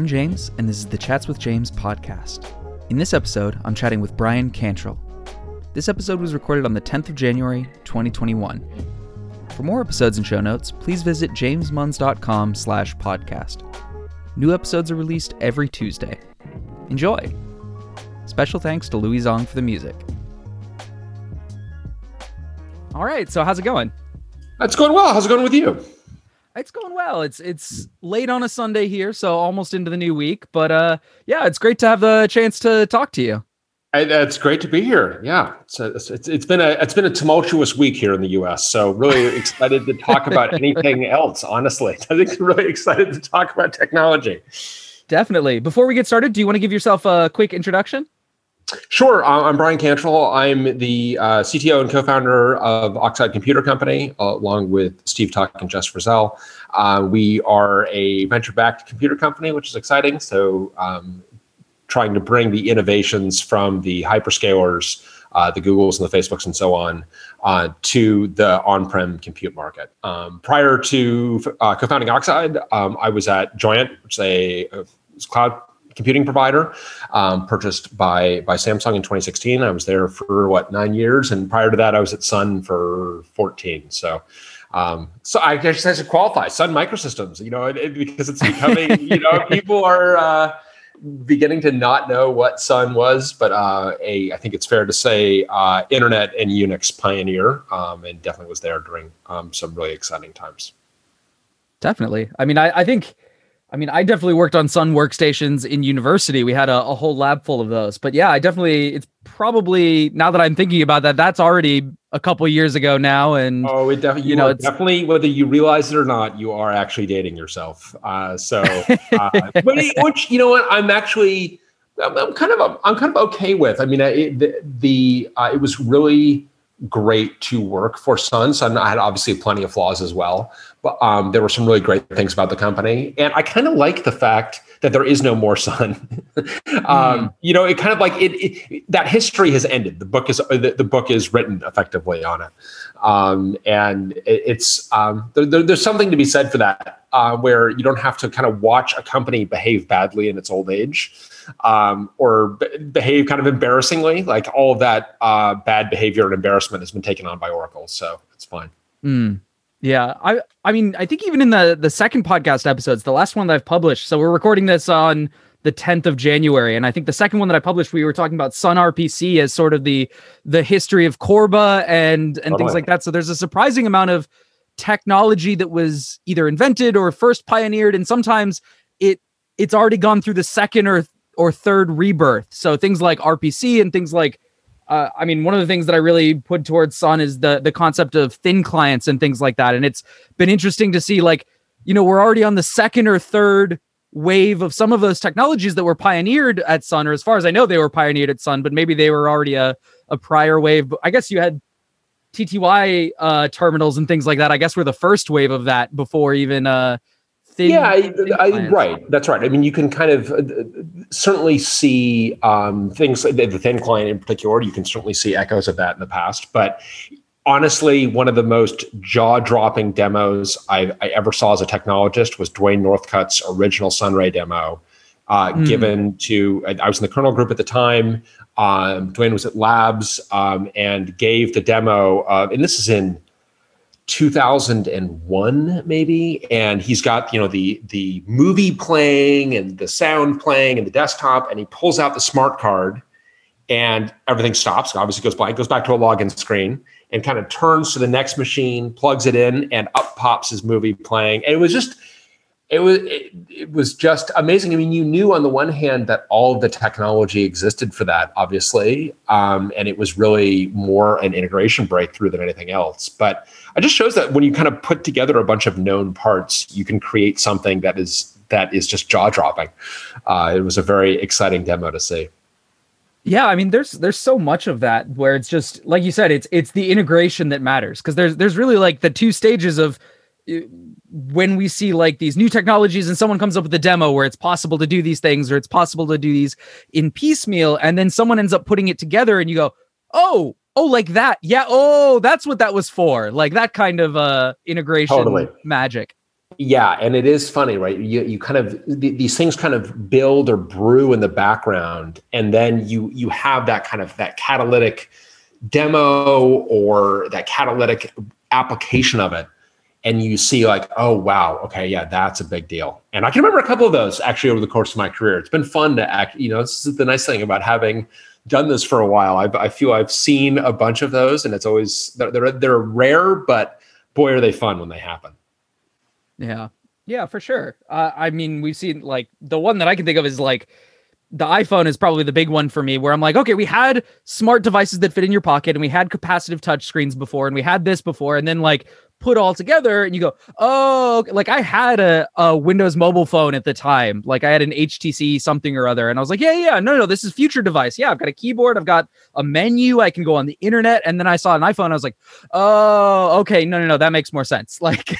I'm James, and this is the Chats with James podcast. In this episode, I'm chatting with Bryan Cantrill. This episode was recorded on the 10th of January, 2021. For more episodes and show notes, please visit jamesmunns.com slash podcast. New episodes are released every Tuesday. Enjoy! Special thanks to Louis Zong for the music. All right, so how's it going? It's going well. How's it going with you? It's going well. It's it's late on a Sunday here, so almost into the new week. But uh, yeah, it's great to have the chance to talk to you. I, it's great to be here. Yeah, it's, a, it's it's been a it's been a tumultuous week here in the U.S. So really excited to talk about anything else. Honestly, I think really excited to talk about technology. Definitely. Before we get started, do you want to give yourself a quick introduction? Sure. Uh, I'm Bryan Cantrill. I'm the uh, CTO and co-founder of Oxide Computer Company, uh, along with Steve Tuck and Jess Frazelle. Uh, we are a venture-backed computer company, which is exciting. So, um, trying to bring the innovations from the hyperscalers, uh, the Googles and the Facebooks and so on, uh, to the on-prem compute market. Um, prior to co-founding Oxide, um, I was at Joyent, which is a cloud computing provider, um, purchased by by Samsung in 2016. I was there for what nine years, and prior to that, I was at Sun for 14. So. Um, so I guess I should qualify Sun Microsystems, you know, it, it, because it's becoming, you know, people are uh, beginning to not know what Sun was, but uh, a I think it's fair to say uh, internet and Unix pioneer, um, and definitely was there during um, some really exciting times. Definitely. I mean, I, I think I mean, I definitely worked on Sun workstations in university. We had a, a, whole lab full of those. But yeah, I definitely, it's probably, now that I'm thinking about that, that's already a couple years ago now. And oh, it definitely, you, you know, it's definitely, whether you realize it or not, you are actually dating yourself. Uh, so, uh, but which, you know what, I'm actually, I'm, I'm kind of, I'm kind of okay with. I mean, it, the, the uh, it was really, great to work for Sun. Sun I had obviously plenty of flaws as well, um, there were some really great things about the company. And I kind of like the fact that there is no more Sun. um, mm. You know, it kind of like it, it, that history has ended. The book is the, the book is written effectively on it, um, and it, it's um, there, there, there's something to be said for that, uh, where you don't have to kind of watch a company behave badly in its old age um, or b- behave kind of embarrassingly. Like all of that uh, bad behavior and embarrassment has been taken on by Oracle, so it's fine. Mm. Yeah, I I mean I think even in the the second podcast episodes, the last one that I've published. So we're recording this on the 10th of January, and I think the second one that I published, we were talking about Sun RPC as sort of the the history of Corba and and things like that. So there's a surprising amount of technology that was either invented or first pioneered, and sometimes it it's already gone through the second or or third rebirth. So things like RPC and things like uh, I mean, one of the things that I really put towards Sun is the the concept of thin clients and things like that. And it's been interesting to see, like, you know, we're already on the second or third wave of some of those technologies that were pioneered at Sun, or as far as I know, they were pioneered at Sun, but maybe they were already a, a prior wave. But I guess you had TTY uh, terminals and things like that. I guess we're the first wave of that before even uh, Yeah, thin I, right. That's right. I mean, you can kind of uh, certainly see um, things the, the thin client in particular. You can certainly see echoes of that in the past, but honestly, one of the most jaw-dropping demos I, I, ever saw as a technologist was Duane Northcutt's original Sunray demo, uh, mm. given to I was in the kernel group at the time. Um, Duane was at Labs um, and gave the demo, and this is in 2001 maybe and he's got you know the the movie playing and the sound playing and the desktop and he pulls out the smart card and everything stops obviously goes blank goes back to a login screen and kind of turns to the next machine plugs it in and up pops his movie playing and it was just it was it, it, was just amazing. I mean, you knew on the one hand that all of the technology existed for that, obviously, um, and it was really more an integration breakthrough than anything else. But it just shows that when you kind of put together a bunch of known parts, you can create something that is that is just jaw dropping. Uh, it was a very exciting demo to see. Yeah, I mean, there's there's so much of that where it's just like you said, it's it's the integration that matters because there's there's really like the two stages of when we see like these new technologies and someone comes up with a demo where it's possible to do these things or it's possible to do these in piecemeal and then someone ends up putting it together and you go oh oh like that. Yeah. Oh that's what that was for. Like that kind of uh integration totally. magic. Yeah, and it is funny, right? You you kind of these things kind of build or brew in the background, and then you you have that kind of that catalytic demo or that catalytic application of it and you see like oh wow okay yeah that's a big deal. And i can remember a couple of those actually over the course of my career. It's been fun to act you know this is the nice thing about having done this for a while. I, I feel i've seen a bunch of those and it's always they're, they're, they're rare but boy are they fun when they happen. Yeah. Yeah for sure. Uh, i mean we've seen like the one that i can think of is like the iPhone is probably the big one for me where I'm like, okay, we had smart devices that fit in your pocket and we had capacitive touch screens before and we had this before. And then like put all together and you go, oh, like I had a, a Windows mobile phone at the time. Like I had an HTC something or other. And I was like, yeah, yeah, no, no, this is future device. Yeah, I've got a keyboard. I've got a menu. I can go on the internet. And then I saw an iPhone. I was like, oh, okay. No, no, no, that makes more sense. Like,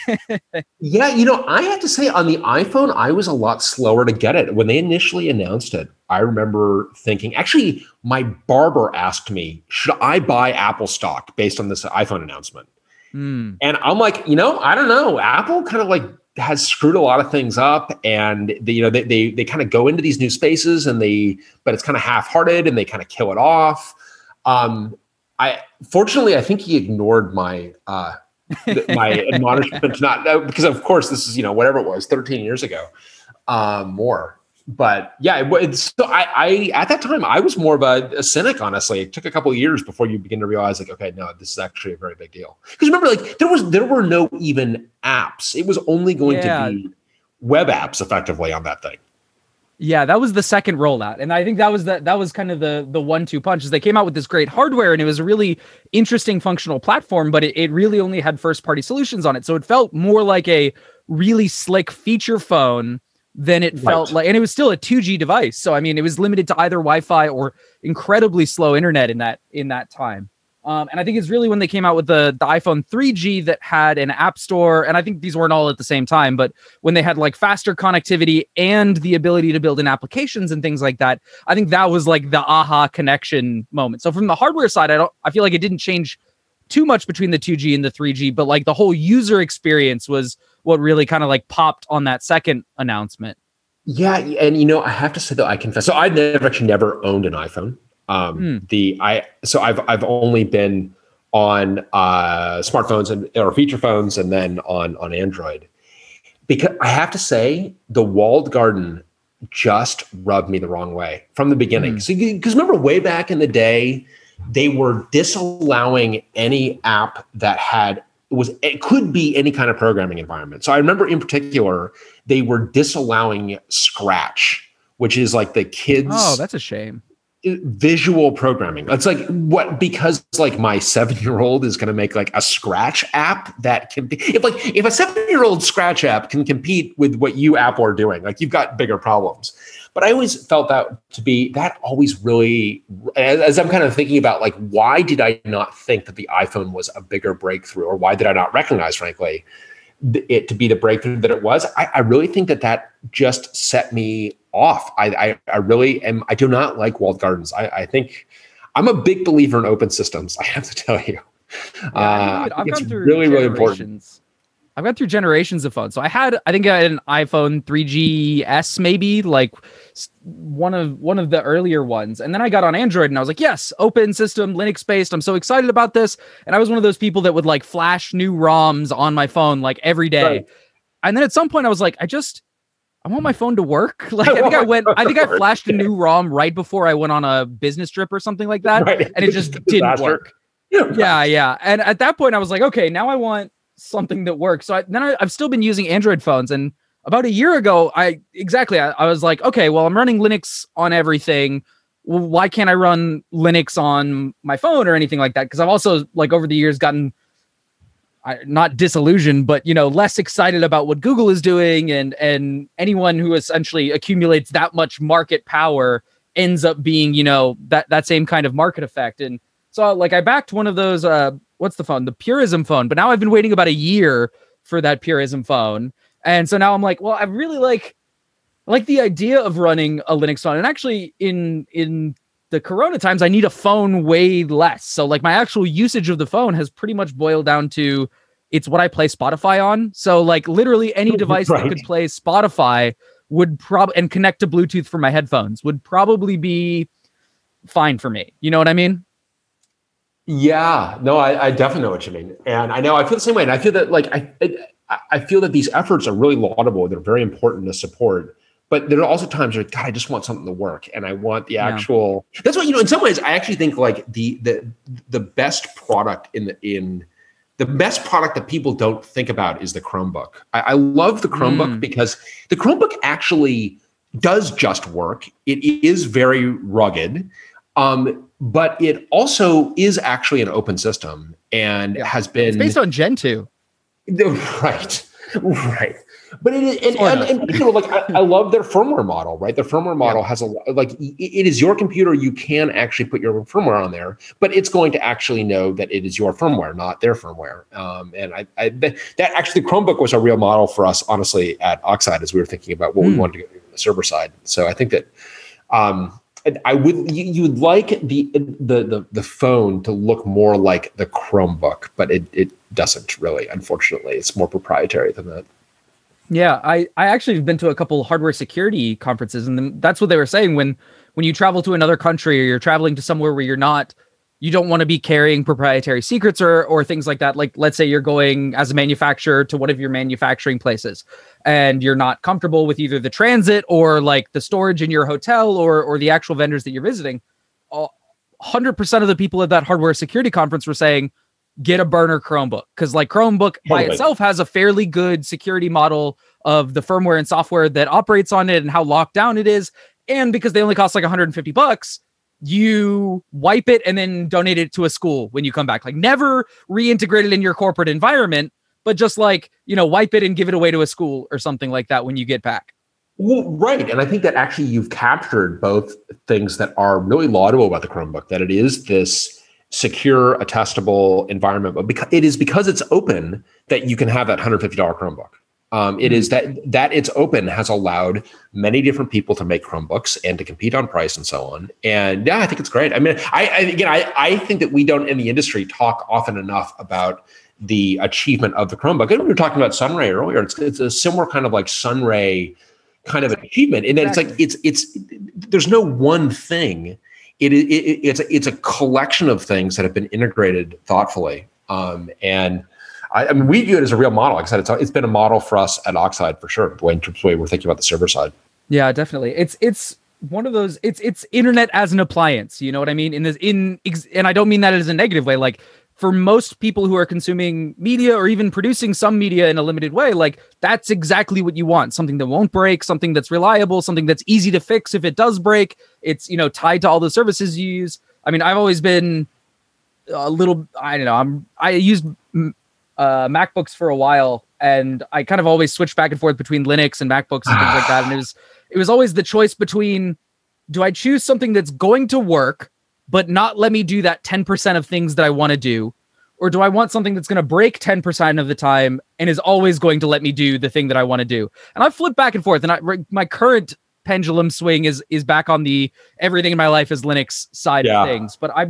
yeah, you know, I have to say on the iPhone, I was a lot slower to get it. When they initially announced it, I remember thinking, actually, my barber asked me, should I buy Apple stock based on this iPhone announcement? Mm. And I'm like, you know, I don't know. Apple kind of like has screwed a lot of things up and they, you know they they, they kind of go into these new spaces and they but it's kind of half-hearted and they kind of kill it off um i fortunately i think he ignored my uh my admonishment not because of course this is you know whatever it was 13 years ago um more but yeah, it's so I, I at that time I was more of a, a cynic. Honestly, it took a couple of years before you begin to realize like, okay, no, this is actually a very big deal. Because remember, like there was there were no even apps. It was only going yeah. to be web apps effectively on that thing. Yeah, that was the second rollout, and I think that was the that was kind of the the one two punches. They came out with this great hardware, and it was a really interesting functional platform, but it, it really only had first party solutions on it, so it felt more like a really slick feature phone than it felt like and it was still a 2G device. So I mean it was limited to either Wi-Fi or incredibly slow internet in that in that time. Um, and I think it's really when they came out with the, the iPhone 3G that had an app store, and I think these weren't all at the same time, but when they had like faster connectivity and the ability to build in applications and things like that, I think that was like the aha connection moment. So from the hardware side, I don't I feel like it didn't change too much between the 2G and the 3G, but like the whole user experience was what really kind of like popped on that second announcement. Yeah, and you know, I have to say though, I confess. So I've never actually never owned an iPhone. Um, mm. The I so I've I've only been on uh, smartphones and or feature phones, and then on on Android. Because I have to say, the walled garden just rubbed me the wrong way from the beginning. Mm. So because remember, way back in the day, they were disallowing any app that had was it could be any kind of programming environment. So I remember in particular they were disallowing Scratch, which is like the kids. Oh, that's a shame. Visual programming. It's like what because like my seven year old is going to make like a Scratch app that can be if like if a seven year old Scratch app can compete with what you Apple are doing, like you've got bigger problems. But I always felt that to be that always really, as, as, I'm kind of thinking about like, why did I not think that the iPhone was a bigger breakthrough, or why did I not recognize, frankly, it to be the breakthrough that it was? I, I really think that that just set me off. I, I, I really am. I do not like walled gardens. I, I think I'm a big believer in open systems. I have to tell you. Yeah, uh, I've it's really, really important. I've gone through generations of phones. So I had, I think I had an iPhone 3GS, maybe like one of one of the earlier ones. And then I got on Android and I was like, yes, open system, Linux based. I'm so excited about this. And I was one of those people that would like flash new ROMs on my phone like every day. Right. And then at some point I was like, I just I want my phone to work. Like I think I went, I think I flashed a new ROM right before I went on a business trip or something like that. Right. And it just didn't work. Yeah, yeah. And at that point I was like, okay, now I want something that works. So I, then I, have still been using Android phones, and about a year ago, I exactly I, I was like, okay, well, I'm running Linux on everything. Well, why can't I run Linux on my phone or anything like that? Because I've also like over the years gotten I, not disillusioned, but you know, less excited about what Google is doing, and and anyone who essentially accumulates that much market power ends up being, you know, that that same kind of market effect. And so, like, I backed one of those uh, what's the phone? The Purism phone. But now I've been waiting about a year for that Purism phone. And so now I'm like, well, I really like like the idea of running a Linux phone. And actually in in the corona times, I need a phone way less. So like my actual usage of the phone has pretty much boiled down to it's what I play Spotify on. So like literally any device right. that could play Spotify would probably and connect to Bluetooth for my headphones would probably be fine for me. You know what I mean? Yeah, no, I, I, definitely know what you mean, and I know I feel the same way, and I feel that like I, I feel that these efforts are really laudable. They're very important to support, but there are also times where God, I just want something to work, and I want the actual. Yeah. That's what you know. In some ways, I actually think like the the the best product in the in the best product that people don't think about is the Chromebook. I, I love the Chromebook mm. because the Chromebook actually does just work. It is very rugged. Um, but it also is actually an open system and yeah. has been it's based on Gentoo. Right, right. But it is, and, and, and, you know, like I, I, love their firmware model, right? The firmware model yeah. has a like it is your computer. You can actually put your firmware on there, but it's going to actually know that it is your firmware, not their firmware. Um, and I, I that, that actually the Chromebook was a real model for us, honestly, at Oxide as we were thinking about what mm. we hmm. wanted to go on the server side. So I think that um, I would you, would like the, the the the phone to look more like the Chromebook, but it it doesn't really. Unfortunately, it's more proprietary than that. Yeah, I I actually have been to a couple hardware security conferences, and that's what they were saying when when you travel to another country or you're traveling to somewhere where you're not you don't want to be carrying proprietary secrets or or things like that. Like let's say you're going as a manufacturer to one of your manufacturing places and you're not comfortable with either the transit or like the storage in your hotel or or the actual vendors that you're visiting 100% of the people at that hardware security conference were saying get a burner chromebook. Because like chromebook by itself has a fairly good security model of the firmware and software that operates on it and how locked down it is. And because they only cost like 150 bucks you wipe it and then donate it to a school when you come back. Like never reintegrate it in your corporate environment, but just like, you know, wipe it and give it away to a school or something like that when you get back. Well, right. And I think that actually you've captured both things that are really laudable about the Chromebook, that it is this secure, attestable environment, but because it is because it's open that you can have that $150 Chromebook. Um, it is that that it's open has allowed many different people to make Chromebooks and to compete on price and so on. And yeah, I think it's great. I mean, I, I again, I, I think that we don't in the industry talk often enough about the achievement of the Chromebook. And we were talking about Sunray earlier. It's, it's a similar kind of like Sunray kind of achievement, and then it's like it's it's there's no one thing. It, it, it's a, it's a collection of things that have been integrated thoughtfully. Um, and I, I, mean, we view it as a real model. Like I said, it's, it's been a model for us at Oxide for sure. The way, the way we're thinking about the server side. Yeah, definitely. It's it's one of those. It's it's internet as an appliance. You know what I mean? In this in and I don't mean that as a negative way. Like for most people who are consuming media or even producing some media in a limited way, like that's exactly what you want. Something that won't break, something that's reliable, something that's easy to fix if it does break. It's you know tied to all the services you use. I mean, I've always been a little. I don't know. I'm I used uh, MacBooks for a while, and I kind of always switched back and forth between Linux and MacBooks and things like that. And it was it was always the choice between do I choose something that's going to work but not let me do that 10% of things that I want to do, or do I want something that's going to break 10% of the time and is always going to let me do the thing that I want to do? And I flip back and forth, and I, my current pendulum swing is is back on the everything in my life is Linux side yeah. of things. But I,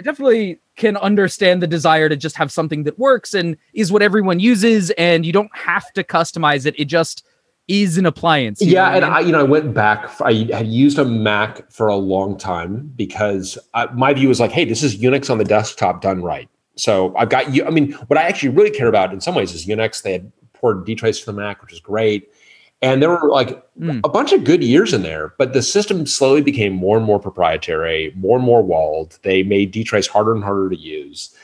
I definitely can understand the desire to just have something that works and is what everyone uses and you don't have to customize it. It just is an appliance yeah and I, you know i went back i had used a mac for a long time because I, my view was like hey this is unix on the desktop done right. So i've got you i mean what i actually really care about in some ways is unix. They had ported dtrace to the mac which is great and there were like mm. a bunch of good years in there, but the system slowly became more and more proprietary, more and more walled. They made dtrace harder and harder to use.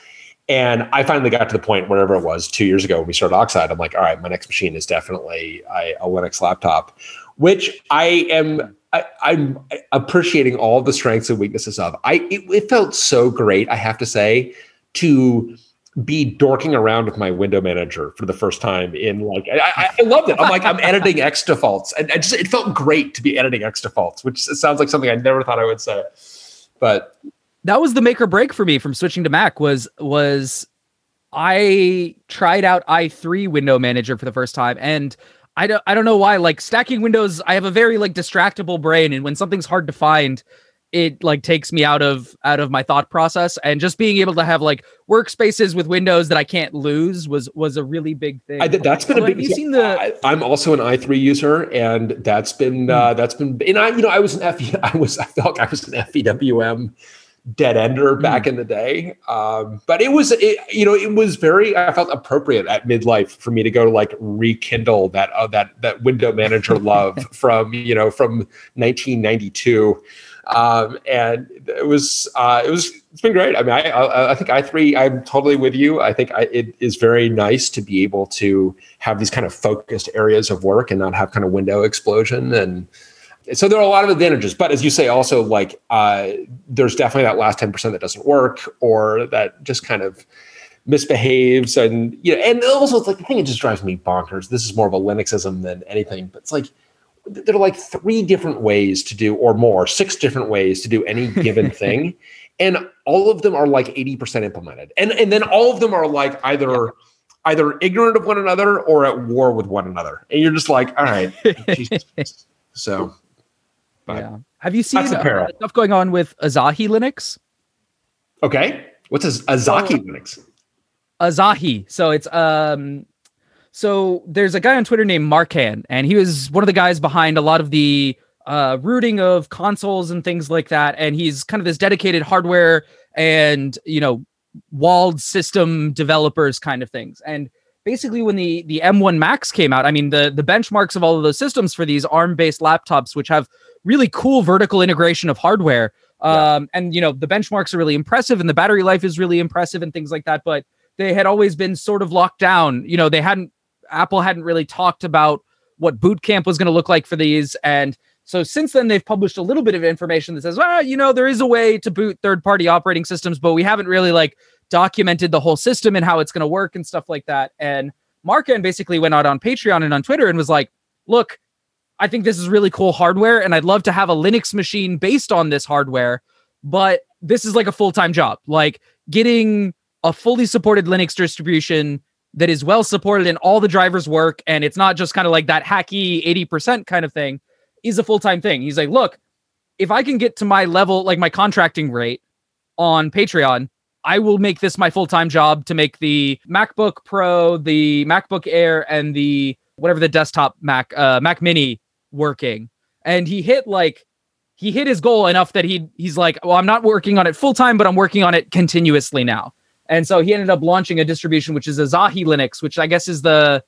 And I finally got to the point, wherever it was, two years ago when we started Oxide, I'm like, all right, my next machine is definitely a, Linux laptop, which I am I, am appreciating all the strengths and weaknesses of. I it, it, felt so great, I have to say, to be dorking around with my window manager for the first time in like I, I loved it. I'm like I'm editing X defaults, and just it felt great to be editing X defaults, which sounds like something I never thought I would say. But that was the make or break for me from switching to Mac. Was was I tried out i3 window manager for the first time, and I don't I don't know why. Like stacking windows, I have a very like distractible brain, and when something's hard to find, it like takes me out of out of my thought process and just being able to have like workspaces with windows that I can't lose was was a really big thing. I, that's been a big. Have you seen the? I, am also an i3 user, and that's been uh, hmm. that's been. And I, you know, I was an FE. I was I felt like I was an FVWM dead ender back mm. in the day. Um, but it was, it, you know, it was very, I felt appropriate at midlife for me to go to like rekindle that, uh, that, that window manager love from, you know, from 1992. Um, and it was, uh, it was, it's been great. I mean, I, I, I think i3, I'm totally with you. I think I, it is very nice to be able to have these kind of focused areas of work and not have kind of window explosion and, so there are a lot of advantages but as you say also like uh, there's definitely that last 10% that doesn't work or that just kind of misbehaves and you know and also it's like the thing that just drives me bonkers this is more of a linuxism than anything but it's like there are like three different ways to do or more six different ways to do any given thing and all of them are like 80% implemented and and then all of them are like either either ignorant of one another or at war with one another and you're just like all right so but yeah. Have you seen uh, stuff going on with Asahi Linux? Okay. What's a Asahi so, Linux? Asahi So it's um so there's a guy on Twitter named marcan, and he was one of the guys behind a lot of the uh, rooting of consoles and things like that. And he's kind of this dedicated hardware and you know walled system developers kind of things. And basically when the the M1 Max came out, I mean the the benchmarks of all of those systems for these ARM based laptops, which have really cool vertical integration of hardware. Um, yeah. and you know, the benchmarks are really impressive and the battery life is really impressive and things like that. But they had always been sort of locked down. You know, they hadn't Apple hadn't really talked about what boot camp was going to look like for these. And so since then, they've published a little bit of information that says, well, you know, there is a way to boot third party operating systems, but we haven't really like documented the whole system and how it's going to work and stuff like that. And marcan basically went out on Patreon and on Twitter and was like, look, I think this is really cool hardware, and I'd love to have a Linux machine based on this hardware, but this is like a full time job. Like getting a fully supported Linux distribution that is well supported and all the drivers work, and it's not just kind of like that hacky 80% kind of thing, is a full time thing. He's like, look, if I can get to my level, like my contracting rate on Patreon, I will make this my full time job to make the MacBook Pro, the MacBook Air, and the whatever the desktop Mac uh, Mac Mini working. And he hit like he hit his goal enough that he he's like, well, I'm not working on it full time, but I'm working on it continuously now. And so he ended up launching a distribution which is Asahi Linux, which I guess is the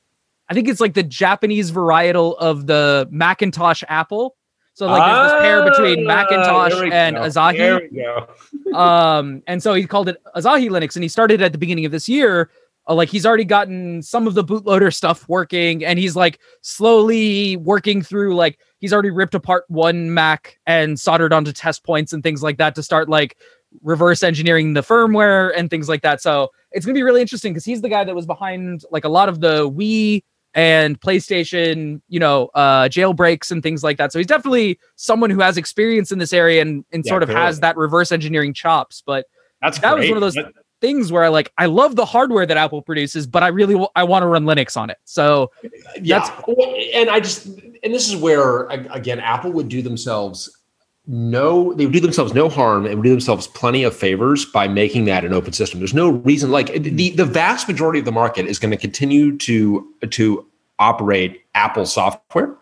I think it's like the Japanese varietal of the Macintosh Apple. So like there's this pair between ah, Macintosh and go. Asahi. There we go. um, and so he called it Asahi Linux, and he started at the beginning of this year uh, like he's already gotten some of the bootloader stuff working and he's like slowly working through like he's already ripped apart one mac and soldered onto test points and things like that to start like reverse engineering the firmware and things like that. So it's going to be really interesting because he's the guy that was behind like a lot of the wii and playstation you know uh jailbreaks and things like that. So he's definitely someone who has experience in this area and, and yeah, sort of has that reverse engineering chops. But that's that great. was one of those that- things where I like I love the hardware that Apple produces, but I really w- I want to run Linux on it. So yeah, and I just and this is where again Apple would do themselves no they would do themselves no harm and would do themselves plenty of favors by making that an open system. There's no reason like the the vast majority of the market is going to continue to to operate Apple software.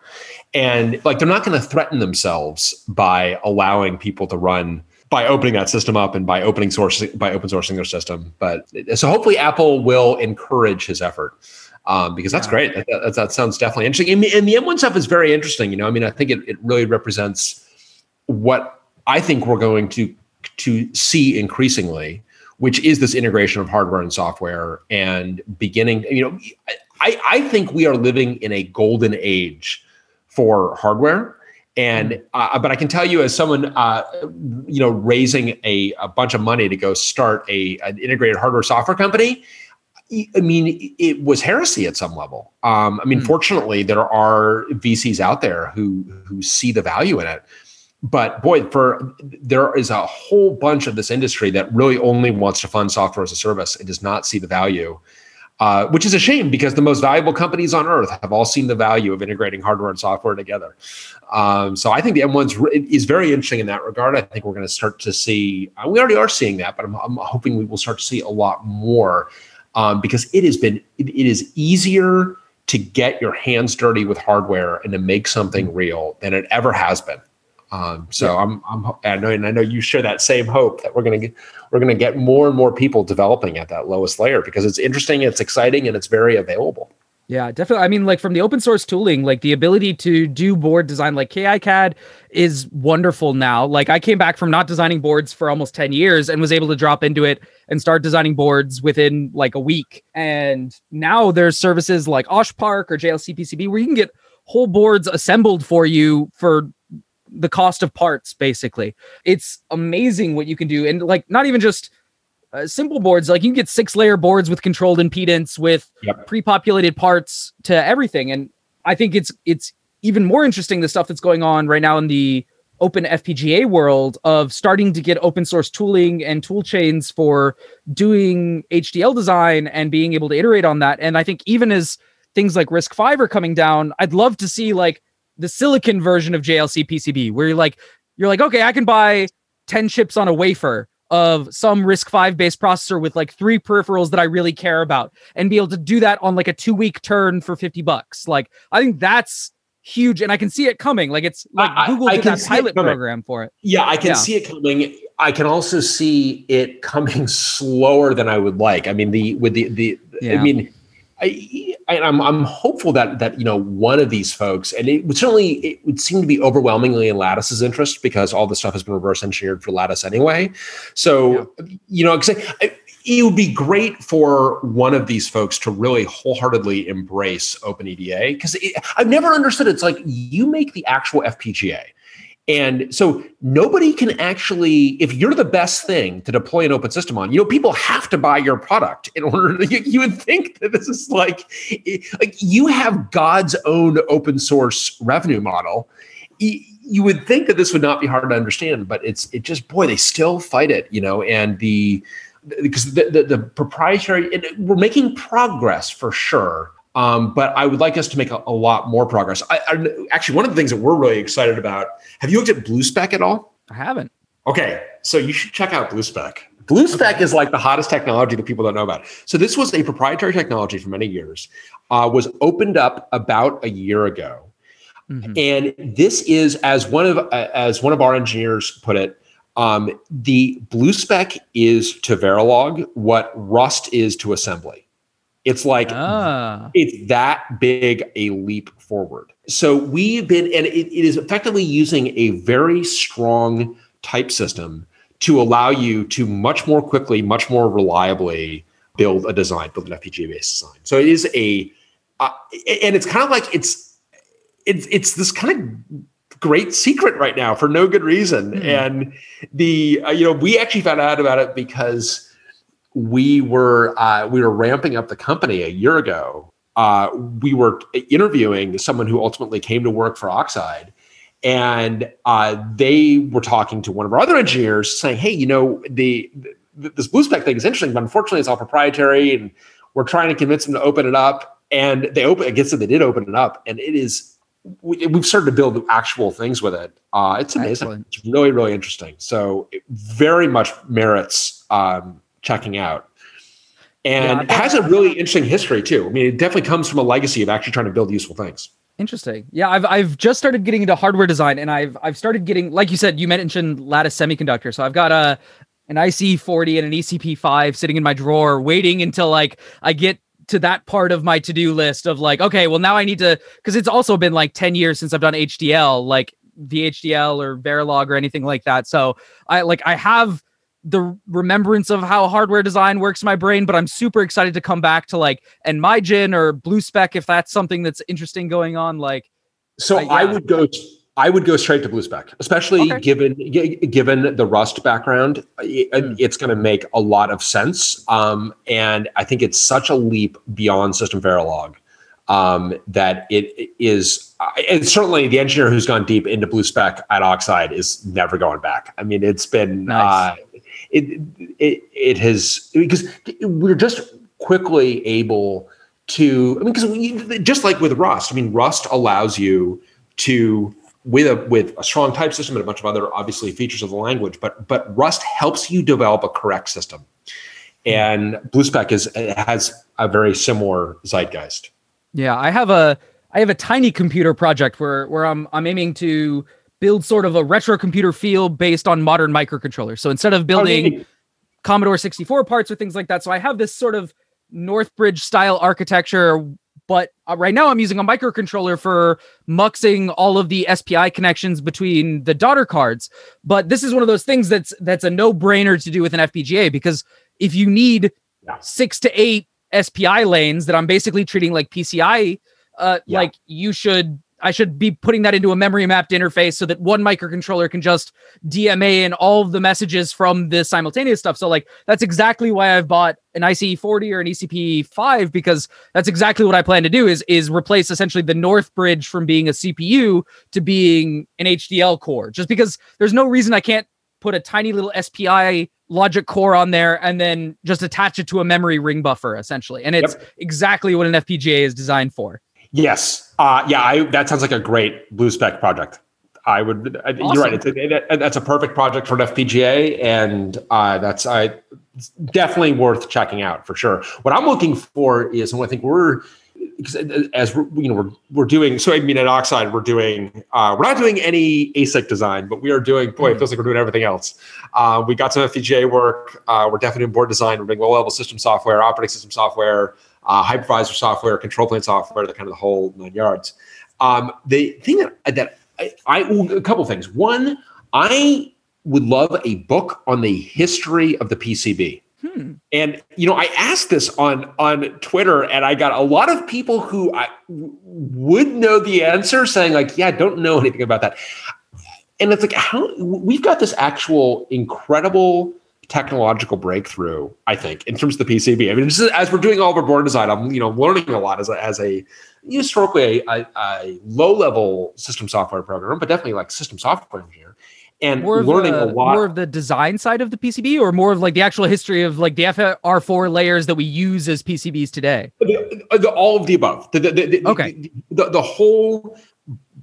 And like they're not going to threaten themselves by allowing people to run by opening that system up and by opening source by open sourcing their system. But so hopefully Apple will encourage his effort. Um, because that's yeah. great. That, that, that, sounds definitely interesting. And, and, the M1 stuff is very interesting. You know, I mean, I think it, it really represents what I think we're going to to see increasingly, which is this integration of hardware and software and beginning. You know, I, I think we are living in a golden age for hardware and uh, but I can tell you, as someone uh, you know raising a, a bunch of money to go start a an integrated hardware software company, I mean, it was heresy at some level. Um, I mean, mm fortunately, there are VCs out there who who see the value in it. But boy, for there is a whole bunch of this industry that really only wants to fund software as a service and does not see the value. uh, which is a shame because the most valuable companies on earth have all seen the value of integrating hardware and software together. Um, so I think the M1's is very interesting in that regard. I think we're going to start to see, uh, we already are seeing that, but I'm, I'm, hoping we will start to see a lot more um, because it has been, it, it is easier to get your hands dirty with hardware and to make something real than it ever has been. Um, so yeah. I'm, I'm, I know, and I know you share that same hope that we're going to get, we're going to get more and more people developing at that lowest layer because it's interesting, it's exciting, and it's very available. Yeah, definitely. I mean, like from the open source tooling, like the ability to do board design, like KiCad is wonderful now. Like I came back from not designing boards for almost 10 years and was able to drop into it and start designing boards within like a week. And now there's services like OshPark or JLCPCB where you can get whole boards assembled for you for the cost of parts basically it's amazing what you can do and like not even just uh, simple boards like you can get six layer boards with controlled impedance with yep. pre-populated parts to everything and i think it's it's even more interesting the stuff that's going on right now in the open fpga world of starting to get open source tooling and tool chains for doing hdl design and being able to iterate on that and i think even as things like RISC-V are coming down i'd love to see like the silicon version of JLC PCB, where you're like, you're like, okay, I can buy 10 chips on a wafer of some RISC-V based processor with like three peripherals that I really care about and be able to do that on like a two week turn for 50 bucks. Like, I think that's huge and I can see it coming. Like, it's like I, Google I, did that pilot program for it. Yeah, I can yeah. see it coming. I can also see it coming slower than I would like. I mean, the, with the, the, yeah. I mean, I, I'm, I'm hopeful that that you know one of these folks, and it would certainly it would seem to be overwhelmingly in Lattice's interest because all the stuff has been reverse engineered for Lattice anyway. So yeah. you know, it would be great for one of these folks to really wholeheartedly embrace OpenEDA because I've never understood. It's like you make the actual FPGA. And so nobody can actually, if you're the best thing to deploy an open system on, you know, people have to buy your product in order to, you, you would think that this is like, like you have God's own open source revenue model. You would think that this would not be hard to understand, but it's, it just, boy, they still fight it, you know, and the, because the, the, the proprietary, we're making progress for sure um, but I would like us to make a, a lot more progress. I, I, actually, one of the things that we're really excited about. Have you looked at BlueSpec at all? I haven't. Okay, so you should check out BlueSpec. BlueSpec okay. is like the hottest technology that people don't know about. So this was a proprietary technology for many years. Uh, was opened up about a year ago, mm-hmm. and this is as one of uh, as one of our engineers put it. Um, the BlueSpec is to Verilog what Rust is to assembly. It's like ah. it's that big a leap forward. So we've been, and it, it is effectively using a very strong type system to allow you to much more quickly, much more reliably build a design, build an FPGA based design. So it is a, uh, and it's kind of like it's, it's it's this kind of great secret right now for no good reason. Mm. And the uh, you know we actually found out about it because we were uh, we were ramping up the company a year ago. Uh, we were interviewing someone who ultimately came to work for Oxide, and uh, they were talking to one of our other engineers, saying, "Hey, you know, the, the this BlueSpec thing is interesting, but unfortunately, it's all proprietary, and we're trying to convince them to open it up." And they open. I guess they did open it up, and it is we, have started to build actual things with it. Uh, it's amazing. Excellent. It's really, really interesting. So it very much merits um, checking out. And yeah, has a really interesting history too. I mean, it definitely comes from a legacy of actually trying to build useful things. Interesting. Yeah, I've I've just started getting into hardware design, and I've I've started getting, like you said, you mentioned Lattice Semiconductor. So I've got a an iCE40 and an ECP5 sitting in my drawer, waiting until like I get to that part of my to-do list of like, okay, well now I need to because it's also been like 10 years since I've done HDL, like VHDL or Verilog or anything like that. So I like I have the remembrance of how hardware design works in my brain, but I'm super excited to come back to like nMigen or blue BlueSpec if that's something that's interesting going on. Like, so uh, yeah. I would go. I would go straight to BlueSpec, especially okay. given given the Rust background. It, mm. It's going to make a lot of sense, um, and I think it's such a leap beyond System Verilog um, that it is. And certainly, the engineer who's gone deep into BlueSpec at Oxide is never going back. I mean, it's been nice. uh, it it it has because we're just quickly able to. I mean, because just like with Rust, I mean, Rust allows you to with a with a strong type system and a bunch of other obviously features of the language, but but Rust helps you develop a correct system. And BlueSpec is has a very similar zeitgeist. Yeah, I have a I have a tiny computer project where where I'm I'm aiming to build sort of a retro computer feel based on modern microcontrollers. So instead of building oh, Commodore 64 parts or things like that, so I have this sort of Northbridge style architecture but uh, right now I'm using a microcontroller for muxing all of the SPI connections between the daughter cards. But this is one of those things that's that's a no-brainer to do with an FPGA because if you need yeah. 6 to 8 SPI lanes that I'm basically treating like PCI uh yeah. like you should I should be putting that into a memory mapped interface so that one microcontroller can just DMA in all of the messages from the simultaneous stuff. So like that's exactly why I've bought an ICE 40 or an ECP 5 because that's exactly what I plan to do is is replace essentially the north bridge from being a CPU to being an HDL core. Just because there's no reason I can't put a tiny little SPI logic core on there and then just attach it to a memory ring buffer essentially. And it's yep. exactly what an FPGA is designed for. Yes. Uh, yeah, I, that sounds like a great BlueSpec project. I would. Awesome. You're right. It's a, it, that's a perfect project for an FPGA, and uh, that's I definitely worth checking out for sure. What I'm looking for is, and I think we're as we're, you know we're we're doing. So I mean, at Oxide, we're doing. Uh, we're not doing any ASIC design, but we are doing. Boy, it mm-hmm. feels like we're doing everything else. Uh, we got some FPGA work. Uh, we're definitely doing board design. We're doing low level system software, operating system software uh, hypervisor software, control plane software, the kind of the whole nine yards. Um, the thing that that I, I a couple things. One, I would love a book on the history of the PCB. Hmm. And you know, I asked this on on Twitter, and I got a lot of people who I would know the answer, saying like, "Yeah, I don't know anything about that." And it's like, how we've got this actual incredible technological breakthrough, I think, in terms of the PCB. I mean, just as we're doing all of our board design, I'm you know learning a lot as a, as a historically a, a low level system software programmer, but definitely like system software engineer. And more learning the, a lot more of the design side of the PCB, or more of like the actual history of like the FR4 layers that we use as PCBs today. The, uh, the, all of the above. The, okay. The, the whole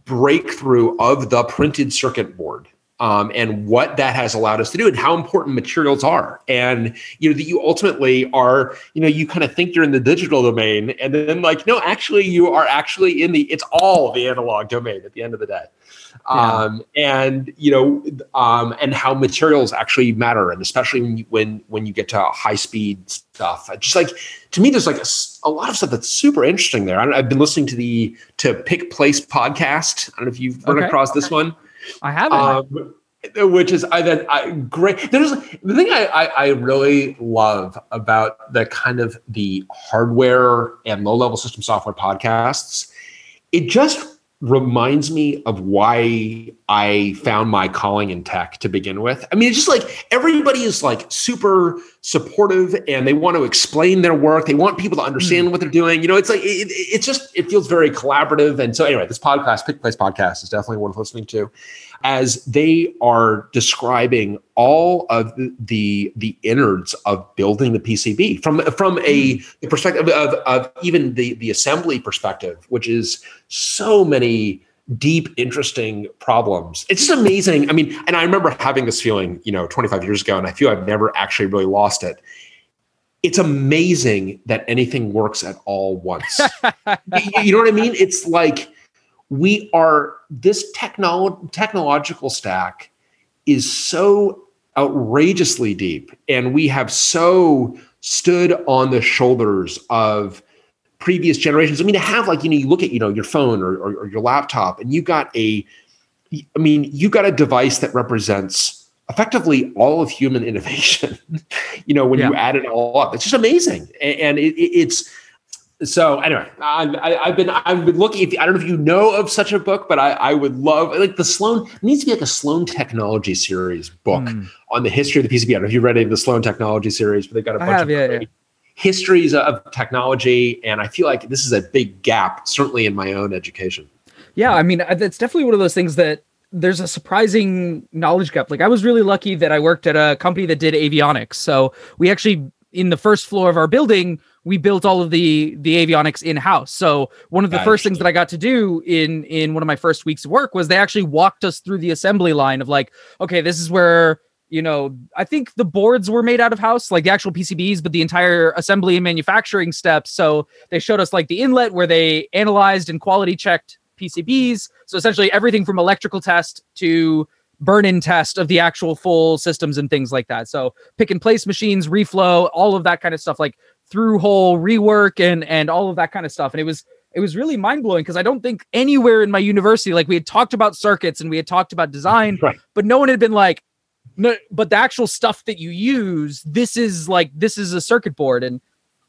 breakthrough of the printed circuit board um, and what that has allowed us to do and how important materials are. And you know that you ultimately are you know you kind of think you're in the digital domain and then like no actually you are actually in the it's all the analog domain at the end of the day. Yeah. um, and you know um, and how materials actually matter and especially when you, when when you get to high speed stuff. Just like to me there's like a, a lot of stuff that's super interesting there. I have been listening to the to pick place podcast. I don't know if you've run okay. across this one I haven't. Um, which is I then I great. There's the thing I, I, I really love about the kind of the hardware and low level system software podcasts. It just reminds me of why I found my calling in tech to begin with. I mean, it's just like everybody is like super supportive and they want to explain their work. They want people to understand mm. what they're doing. You know, it's like it, it's just it feels very collaborative. And so anyway, this podcast, Pick Place Podcast, is definitely worth listening to as they are describing all of the the innards of building the PCB from from a perspective of, of even the the assembly perspective, which is so many deep, interesting problems. It's just amazing. I mean, and I remember having this feeling, you know, 25 years ago, and I feel I've never actually really lost it. It's amazing that anything works at all once. you know what I mean? It's like we are this technolo- technological stack is so outrageously deep and we have so stood on the shoulders of previous generations. I mean to have like you know you look at you know your phone or, or, or your laptop and you got a i mean you got a device that represents effectively all of human innovation you know when yeah. you add it all up. It's just amazing. And, and it, it's so anyway, I, have been I've been looking. If, I don't know if you know of such a book, but I, I would love like the Sloan needs to be like a Sloan Technology series book mm. on the history of the PCB. I don't know if you read any of the Sloan Technology series, but they've got a bunch have, of yeah, yeah. histories of technology, and I feel like this is a big gap, certainly in my own education. Yeah, I mean, it's definitely one of those things that there's a surprising knowledge gap. Like I was really lucky that I worked at a company that did avionics, so we actually in the first floor of our building we built all of the the avionics in house. So one of the first things that I got to do in in one of my first weeks of work was they actually walked us through the assembly line of like, okay, this is where you know, I think the boards were made out of house, like the actual PCBs, but the entire assembly and manufacturing steps. So they showed us like the inlet where they analyzed and quality checked PCBs. So essentially everything from electrical test to burn in test of the actual full systems and things like that. So pick and place machines, reflow, all of that kind of stuff, like through hole rework and and all of that kind of stuff. And it was it was really mind blowing because I don't think anywhere in my university, like we had talked about circuits and we had talked about design, right. but no one had been like, no, but the actual stuff that you use, this is like this is a circuit board. And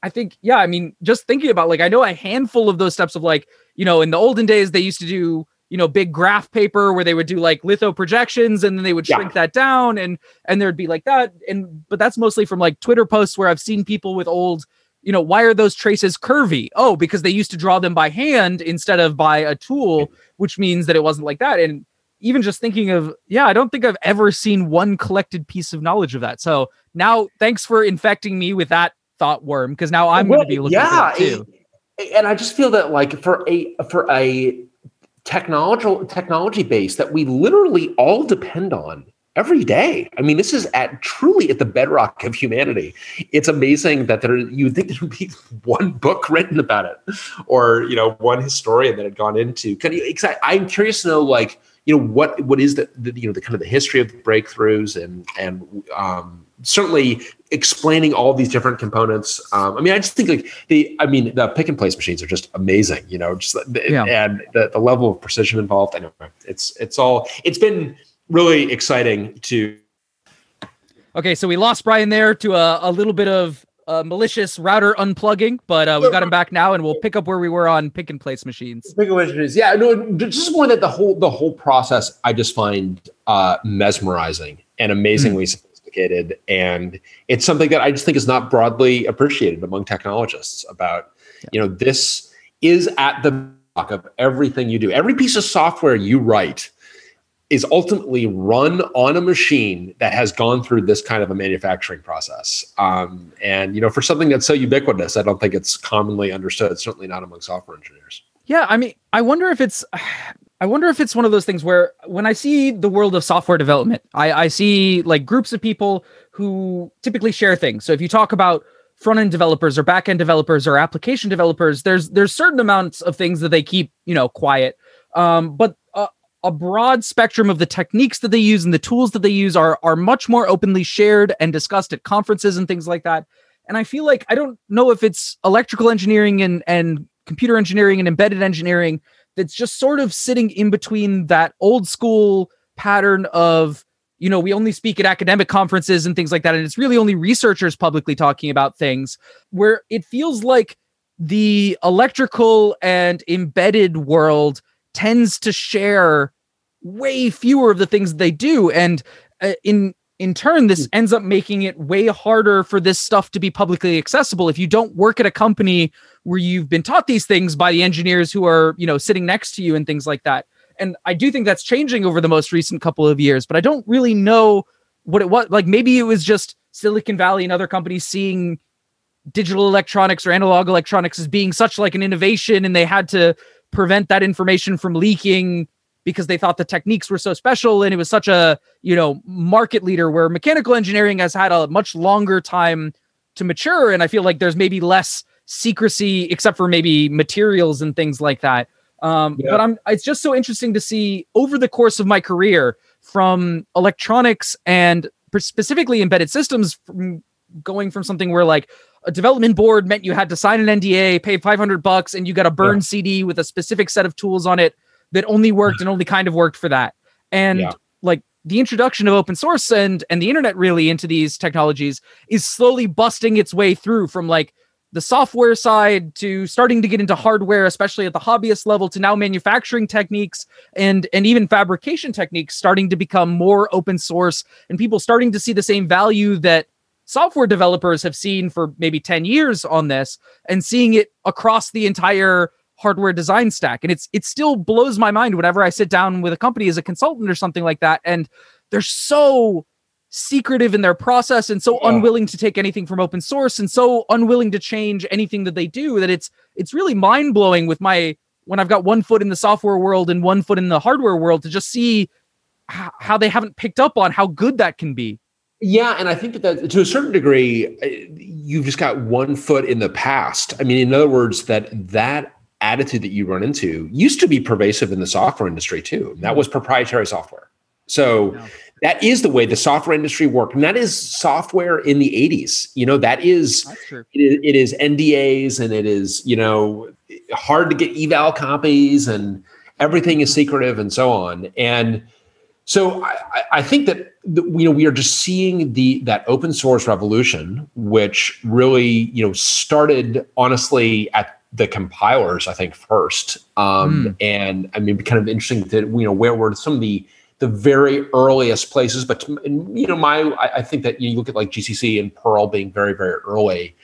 I think, yeah, I mean, just thinking about like I know a handful of those steps of like, you know, in the olden days they used to do, you know, big graph paper where they would do like litho projections and then they would shrink yeah. that down and and there'd be like that. And but that's mostly from like Twitter posts where I've seen people with old you know, why are those traces curvy? Oh, because they used to draw them by hand instead of by a tool, which means that it wasn't like that. And even just thinking of yeah i don't think i've ever seen one collected piece of knowledge of that so now thanks for infecting me with that thought worm because now i'm well, going to be looking yeah, at it too and i just feel that like for a for a technology technology base that we literally all depend on every day. I mean, this is at truly at the bedrock of humanity. It's amazing that there you think there would be one book written about it, or you know, one historian that had gone into. Can you? I'm curious to know, like, you know what what is the, the, you know the kind of the history of the breakthroughs and and um, certainly explaining all these different components. Um, I mean, I just think like the I mean the pick and place machines are just amazing. You know, just the, yeah. and the, the level of precision involved. Anyway, it's it's all it's been really exciting to. Okay, so we lost Brian there to a, a little bit of uh, malicious router unplugging, but uh, we've got him back now, and we'll pick up where we were on pick and place machines. Pick and place machines, yeah. No, just one that the whole the whole process I just find uh, mesmerizing and amazingly mm. Sophisticated, and it's something that I just think is not broadly appreciated among technologists. About yeah. you know this is at the back of everything you do, every piece of software you write is ultimately run on a machine that has gone through this kind of a manufacturing process. Um, and you know, for something that's so ubiquitous, I don't think it's commonly understood. Certainly not among software engineers. Yeah, I mean, I wonder if it's. I wonder if it's one of those things where when I see the world of software development, I, I see like groups of people who typically share things. So if you talk about front end developers or back end developers or application developers, there's there's certain amounts of things that they keep you know quiet. Um, but a broad spectrum of the techniques that they use and the tools that they use are are much more openly shared and discussed at conferences and things like that. And I feel like I don't know if it's electrical engineering and and computer engineering and embedded engineering that's just sort of sitting in between that old school pattern of you know we only speak at academic conferences and things like that and it's really only researchers publicly talking about things where it feels like the electrical and embedded world tends to share way fewer of the things they do. And uh, in in turn this hmm. ends up making it way harder for this stuff to be publicly accessible. If you don't work at a company where you've been taught these things by the engineers who are you know sitting next to you and things like that. And i do think that's changing over the most recent couple of years but i don't really know what it was like maybe it was just silicon valley and other companies seeing digital electronics or analog electronics as being such like an innovation and they had to prevent that information from leaking because they thought the techniques were so special and it was such a you know market leader where mechanical engineering has had a much longer time to mature and i feel like there's maybe less secrecy except for maybe materials and things like that um, yeah. but i'm it's just so interesting to see over the course of my career from electronics and specifically embedded systems from going from something where like a development board meant you had to sign an NDA, pay 500 bucks, and you got a burn yeah. CD with a specific set of tools on it that only worked and only kind of worked for that. And yeah. like the introduction of open source and and the internet really into these technologies is slowly busting its way through from like the software side to starting to get into hardware especially at the hobbyist level to now manufacturing techniques and and even fabrication techniques starting to become more open source and people starting to see the same value that software developers have seen for maybe 10 years on this and seeing it across the entire hardware design stack and it's it still blows my mind whenever i sit down with a company as a consultant or something like that and they're so secretive in their process and so unwilling to take anything from open source and so unwilling to change anything that they do that it's it's really mind-blowing with my when I've got one foot in the software world and one foot in the hardware world to just see how, how they haven't picked up on how good that can be. Yeah, and I think that, that to a certain degree, uh, you've just got one foot in the past. I mean, in other words, that that attitude that you run into used to be pervasive in the software industry too. That was mm-hmm. proprietary software. So yeah. that is the way the software industry worked. And that is software in the 80s. You know, that is, it is, it is NDAs and it is, you know, hard to get eval copies and everything is secretive and so on. And so I, I think that you know we are just seeing the that open source revolution, which really you know started honestly at the compilers, I think first, um, mm. and I mean, kind of interesting that you know where were some of the the very earliest places, but you know, my I, I think that you look at like GCC and Perl being very very early,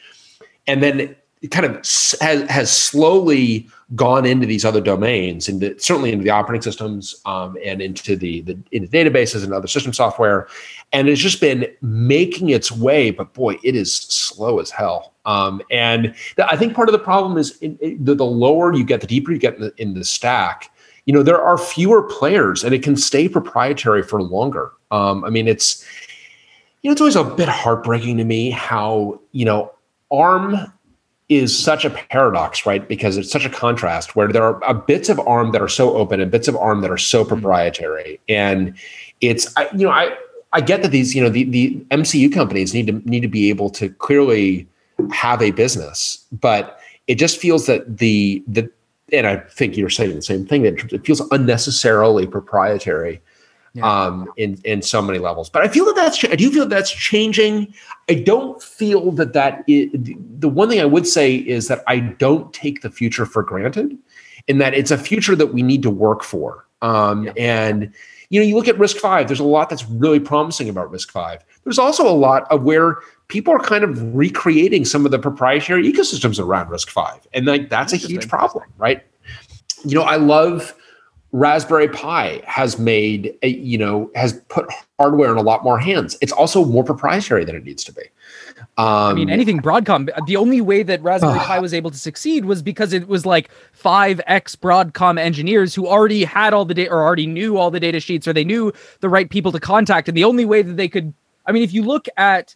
and then kind of has, has slowly gone into these other domains, and certainly into the operating systems um, and into the, the into databases and other system software, and it's just been making its way. But boy, it is slow as hell. Um, and I think part of the problem is in, in the, the, lower you get, the deeper you get in the, in the, stack. You know, there are fewer players, and it can stay proprietary for longer. Um, I mean, it's you know, it's always a bit heartbreaking to me how you know ARM is such a paradox, right? Because it's such a contrast where there are uh, bits of ARM that are so open and bits of ARM that are so mm-hmm. proprietary. And it's, I, you know, I, I get that these, you know, the, the MCU companies need to need to be able to clearly have a business, but it just feels that the the and I think you're saying the same thing that it feels unnecessarily proprietary yeah. um, in in so many levels. But I feel that that's I do feel that that's changing. I don't feel that that is, the one thing I would say is that I don't take the future for granted, in that it's a future that we need to work for. Um, yeah. And you know, you look at RISC-V. There's a lot that's really promising about RISC-V. There's also a lot of where people are kind of recreating some of the proprietary ecosystems around RISC-V, and like that's a huge problem, right? You know, I love Raspberry Pi has made, a, you know, has put hardware in a lot more hands. It's also more proprietary than it needs to be. Um, I mean, anything Broadcom. The only way that Raspberry uh, Pi was able to succeed was because it was like five X Broadcom engineers who already had all the data or already knew all the data sheets or they knew the right people to contact. And the only way that they could, I mean, if you look at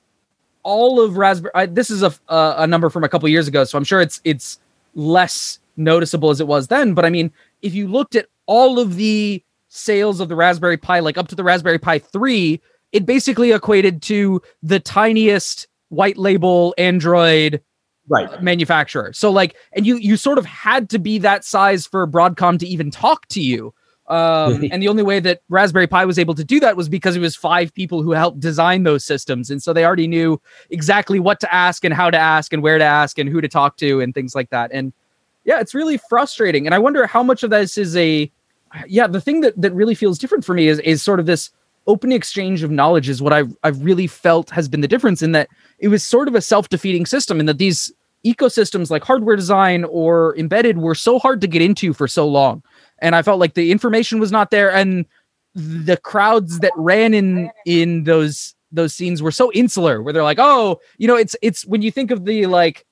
all of Raspberry, I, this is a, a a number from a couple years ago, so I'm sure it's it's less noticeable as it was then. But I mean, if you looked at all of the sales of the Raspberry Pi, like up to the Raspberry Pi 3, it basically equated to the tiniest white label Android right manufacturer. So like and you you sort of had to be that size for Broadcom to even talk to you. Um, and the only way that Raspberry Pi was able to do that was because it was five people who helped design those systems. And so they already knew exactly what to ask and how to ask and where to ask and who to talk to and things like that. And yeah, it's really frustrating. And I wonder how much of this is a yeah, the thing that that really feels different for me is is sort of this open exchange of knowledge is what I've I've really felt has been the difference in that it was sort of a self-defeating system in that these ecosystems like hardware design or embedded were so hard to get into for so long. And I felt like the information was not there and the crowds that ran in in those those scenes were so insular where they're like, "Oh, you know, it's it's when you think of the like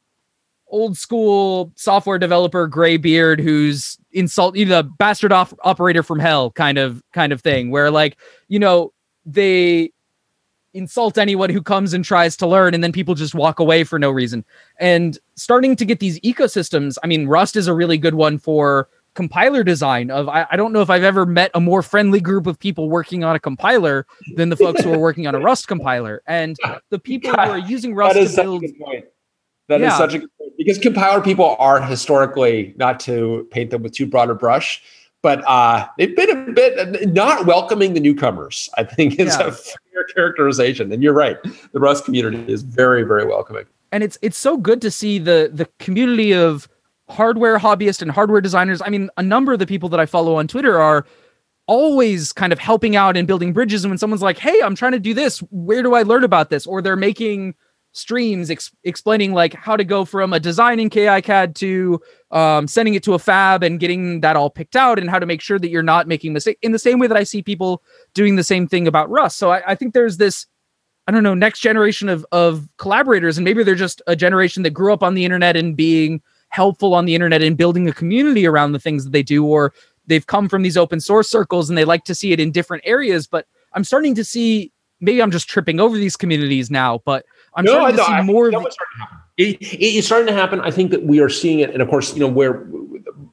old school software developer gray beard who's insult you know, the bastard off operator from hell kind of kind of thing where like you know they insult anyone who comes and tries to learn and then people just walk away for no reason. And starting to get these ecosystems i mean rust is a really good one for compiler design of I, I don't know if i've ever met a more friendly group of people working on a compiler than the folks who are working on a rust compiler. And the people who are using rust to build that yeah. is such a good point because compiler people are historically not to paint them with too broad a brush, but uh, they've been a bit not welcoming the newcomers. I think is yeah. a fair characterization. And you're right, the Rust community is very very welcoming. And it's it's so good to see the the community of hardware hobbyists and hardware designers. I mean, a number of the people that I follow on Twitter are always kind of helping out and building bridges. And when someone's like, "Hey, I'm trying to do this. Where do I learn about this?" or they're making streams ex- explaining like how to go from a design in KiCad to um, sending it to a fab and getting that all picked out and how to make sure that you're not making mistake in the same way that I see people doing the same thing about Rust. So I, I think there's this I don't know, next generation of of collaborators, and maybe they're just a generation that grew up on the internet and being helpful on the internet and building a community around the things that they do, or they've come from these open source circles and they like to see it in different areas. But I'm starting to see maybe I'm just tripping over these communities now, but I'm no, starting to see more of it, it's starting to happen. I think that we are seeing it, and of course, you know, where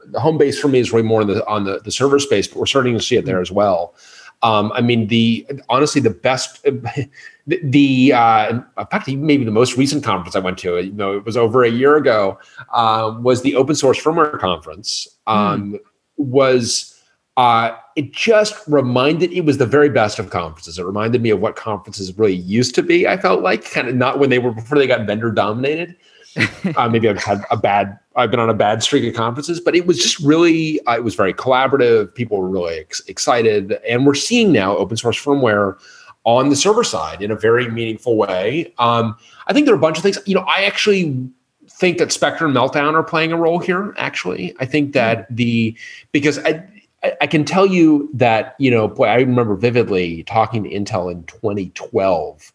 the home base for me is really more on the on the, the server space, but we're starting to see it there as well. Um, I mean, the honestly, the best, the, the uh, in fact, maybe the most recent conference I went to, you know, it was over a year ago, uh, was the open source firmware conference. Um, mm. Was uh, it just reminded it was the very best of conferences. It reminded me of what conferences really used to be. I felt like kind of not when they were before they got vendor dominated. uh, maybe I've had a bad, I've been on a bad streak of conferences, but it was just really, uh, it was very collaborative. People were really ex- excited, and we're seeing now open source firmware on the server side in a very meaningful way. Um, I think there are a bunch of things. You know, I actually think that Spectre and Meltdown are playing a role here. Actually, I think that the because I I, can tell you that, you know, boy, I remember vividly talking to Intel in 2012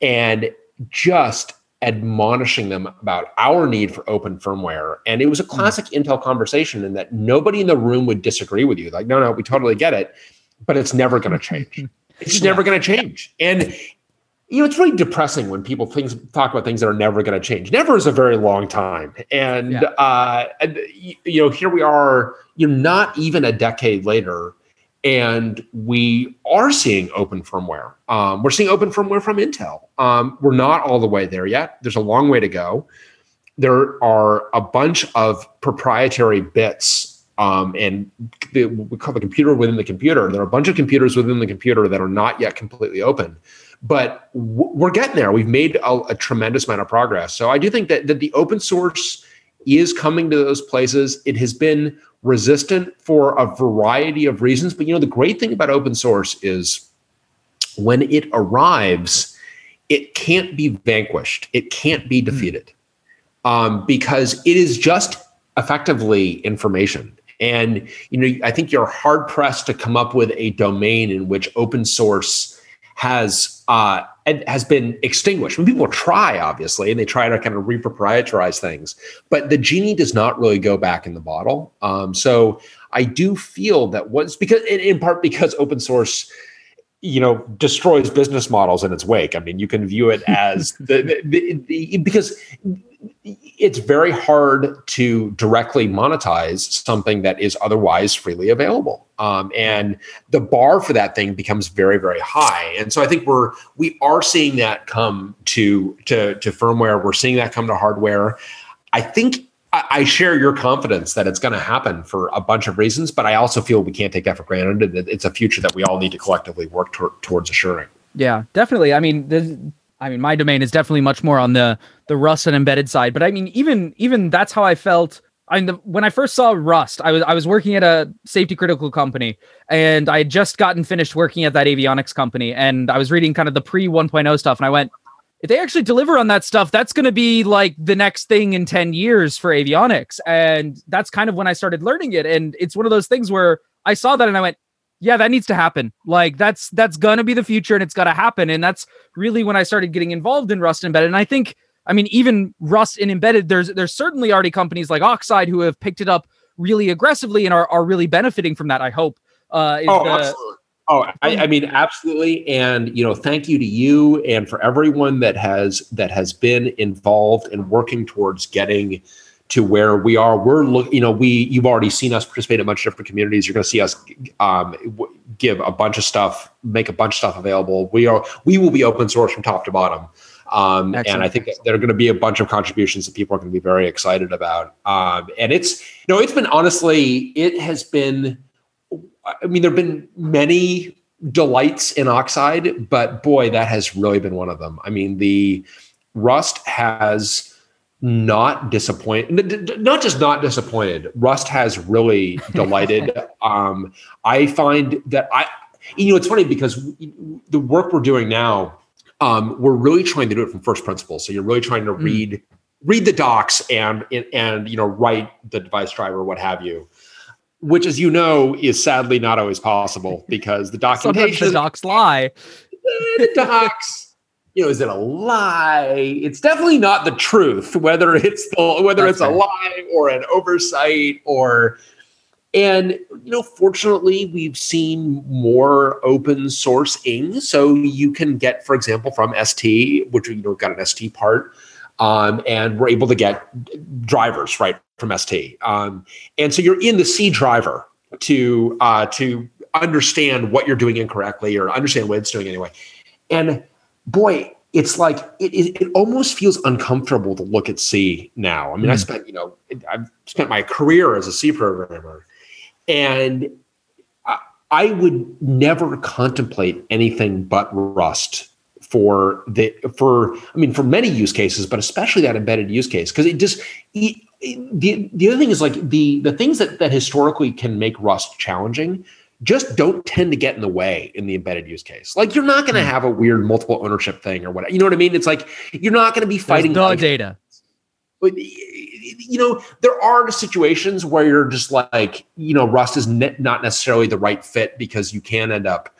and just admonishing them about our need for open firmware. And it was a hmm. classic mm. Intel conversation in that nobody in the room would disagree with you. Like, no, no, we totally get it, but it's never going to change. It's yeah. never going to change. And you know, it's really depressing when people things talk about things that are never going to change. Never is a very long time, and yeah. uh, you know, here we are. You're not even a decade later, and we are seeing open firmware. Um, we're seeing open firmware from Intel. Um, we're not all the way there yet. There's a long way to go. There are a bunch of proprietary bits um, and the, we call the computer within the computer. There are a bunch of computers within the computer that are not yet completely open but w- we're getting there. We've made a, a, tremendous amount of progress. So I do think that, that the open source is coming to those places. It has been resistant for a variety of reasons. But you know, the great thing about open source is when it arrives, it can't be vanquished. It can't be hmm. defeated um, because it is just effectively information. And you know, I think you're hard pressed to come up with a domain in which open source has uh, has been extinguished. When people try, obviously, and they try to kind of reproprietarize things, but the genie does not really go back in the bottle. Um, so I do feel that once because in, in part because open source you know destroys business models in its wake. I mean you can view it as the, the, the, because it's very hard to directly monetize something that is otherwise freely available. Um, and the bar for that thing becomes very very high. And so i think we're we are seeing that come to to to firmware. We're seeing that come to hardware. I think I share your confidence that it's going to happen for a bunch of reasons, but I also feel we can't take that for granted. It's a future that we all need to collectively work towards assuring. Yeah, definitely. I mean, this, I mean, my domain is definitely much more on the the Rust and embedded side, but I mean, even even that's how I felt. I mean, when I first saw Rust, I was I was working at a safety critical company, and I had just gotten finished working at that avionics company, and I was reading kind of the pre 1.0 stuff, and I went, if they actually deliver on that stuff, that's going to be like the next thing in 10 years for avionics. And that's kind of when I started learning it. And it's one of those things where I saw that and I went, yeah, that needs to happen. Like that's that's gonna be the future and it's gotta happen. And that's really when I started getting involved in Rust embedded. And I think, I mean, even Rust in embedded, there's there's certainly already companies like Oxide who have picked it up really aggressively and are, are really benefiting from that, I hope. Uh, oh, the, absolutely. Oh, I, I, mean, absolutely, and you know, thank you to you and for everyone that has that has been involved in working towards getting to where we are. We're look, you know, we you've already seen us participate in a bunch of different communities. You're going to see us um, give a bunch of stuff, make a bunch of stuff available. We are we will be open source from top to bottom. Um, and I think there are going to be a bunch of contributions that people are going to be very excited about. Um, and it's, you know, it's been honestly, it has been I mean, there have been many delights in Oxide, but boy, that has really been one of them. I mean, the Rust has not disappointed, not just not disappointed. Rust has really delighted. um, I find that I, you know, it's funny because the work we're doing now, um, we're really trying to do it from first principles. So you're really trying to mm. read read the docs and and you know write the device driver, what have you which, as you know, is sadly not always possible because the documentation. Sometimes the docs lie. the docs. you know, is it a lie? It's definitely not the truth, whether it's the, whether That's it's fair. a lie or an oversight or and you know, fortunately, we've seen more open sourcing, so you can get, for example, from ST, which you know got an ST part, um, and we're able to get drivers right from ST, um, and so you're in the C driver to uh, to understand what you're doing incorrectly or understand what it's doing anyway, and boy, it's like it, it, it, almost feels uncomfortable to look at C now. I mean, mm. I hmm. spent you know I've spent my career as a C programmer, and I, I would never contemplate anything but Rust for the for I mean for many use cases, but especially that embedded use case because it just it, the the other thing is like the the things that that historically can make Rust challenging just don't tend to get in the way in the embedded use case. Like you're not going to hmm. have a weird multiple ownership thing or whatever. You know what I mean? It's like you're not going to be fighting no data. But you know, there are situations where you're just like, you know, Rust is ne- not necessarily the right fit because you can end up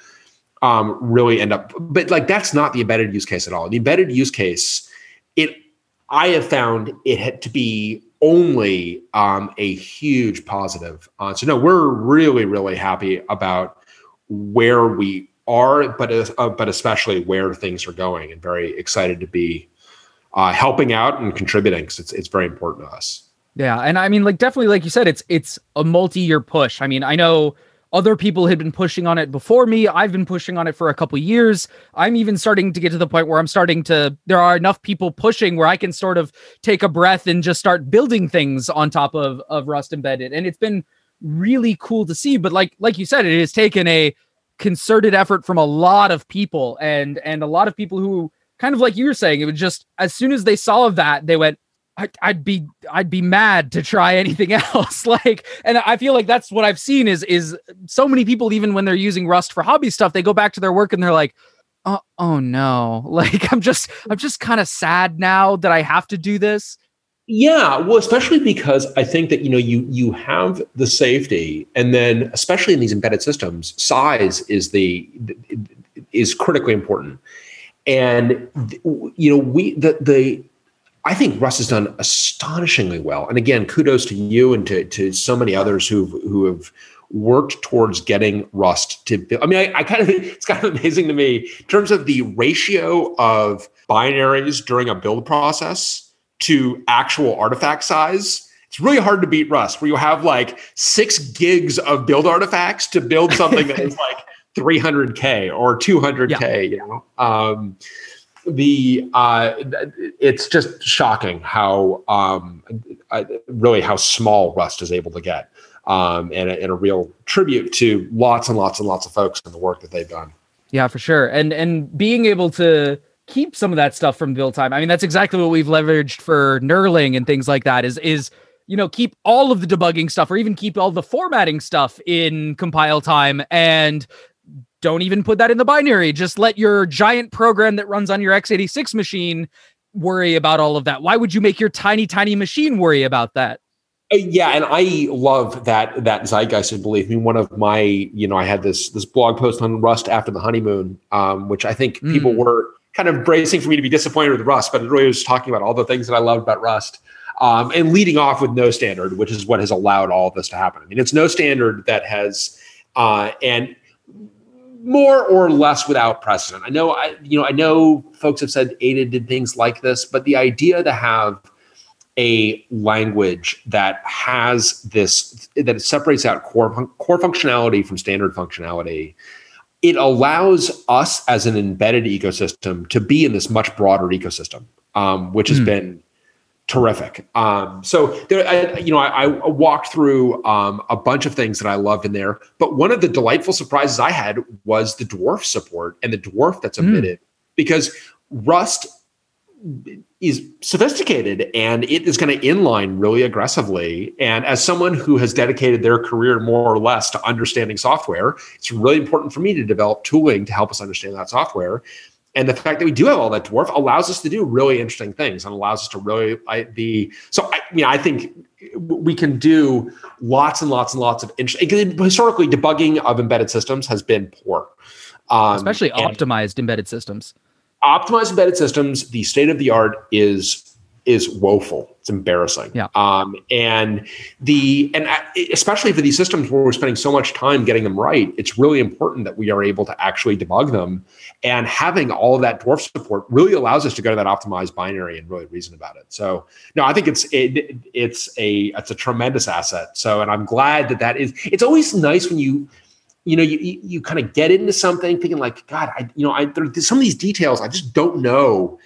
um, really end up, but like that's not the embedded use case at all. The embedded use case, it I have found it had to be only um, a huge positive. Uh, so no, we're really really happy about where we are, but uh, but especially where things are going, and very excited to be uh, helping out and contributing because it's it's very important to us. Yeah, and I mean, like definitely, like you said, it's it's a multi-year push. I mean, I know other people had been pushing on it before me. I've been pushing on it for a couple years. I'm even starting to get to the point where I'm starting to. There are enough people pushing where I can sort of take a breath and just start building things on top of of Rust embedded, and it's been really cool to see. But like like you said, it has taken a concerted effort from a lot of people, and and a lot of people who kind of like you were saying, it was just as soon as they saw that, they went, I'd be I'd be mad to try anything else. like, and I feel like that's what I've seen is is so many people even when they're using Rust for hobby stuff, they go back to their work and they're like, oh, oh no, like I'm just I'm just kind of sad now that I have to do this. Yeah, well, especially because I think that you know you you have the safety, and then especially in these embedded systems, size is the is critically important and you know we the the I think Rust has done astonishingly well. And again, kudos to you and to to so many others who've who have worked towards getting Rust to build. I mean, I, I, kind of it's kind of amazing to me in terms of the ratio of binaries during a build process to actual artifact size. It's really hard to beat Rust, where you have like six gigs of build artifacts to build something that is like 300k or 200k yeah. you know um, the uh, it's just shocking how um, really how small rust is able to get um, and, a, and a real tribute to lots and lots and lots of folks and the work that they've done. Yeah for sure. And and being able to keep some of that stuff from build time i mean that's exactly what we've leveraged for knurling and things like that is is you know keep all of the debugging stuff or even keep all the formatting stuff in compile time and don't even put that in the binary. Just let your giant program that runs on your x86 machine worry about all of that. Why would you make your tiny, tiny machine worry about that? Uh, yeah, and I love that that zeitgeist. And believe me, one of my, you know, I had this this blog post on Rust after the honeymoon, um, which I think mm. people were kind of bracing for me to be disappointed with Rust, but it really was talking about all the things that I loved about Rust. Um, and leading off with no standard, which is what has allowed all of this to happen. I mean, it's no standard that has, uh, and more or less without precedent. I know, I you know, I know folks have said Ada did things like this, but the idea to have a language that has this that separates out core core functionality from standard functionality it allows us as an embedded ecosystem to be in this much broader ecosystem um, which has mm. been terrific. Um, so there, I, you know, I, I walked through um, a bunch of things that I loved in there, but one of the delightful surprises I had was the dwarf support and the dwarf that's emitted mm. because Rust is sophisticated and it is going to inline really aggressively. And as someone who has dedicated their career more or less to understanding software, it's really important for me to develop tooling to help us understand that software and the fact that we do have all that dwarf allows us to do really interesting things and allows us to really I, be so I mean I think we can do lots and lots and lots of interesting historically debugging of embedded systems has been poor. Um, especially optimized embedded systems. Optimized embedded systems, the state of the art is is woeful. It's embarrassing. Yeah. Um, and the and especially for these systems where we're spending so much time getting them right, it's really important that we are able to actually debug them. And having all of that dwarf support really allows us to go to that optimized binary and really reason about it. So no, I think it's it, it's a it's a tremendous asset. So and I'm glad that that is. It's always nice when you you know, you, you, you kind of get into something thinking like, God, I, you know, I, there's some of these details I just don't know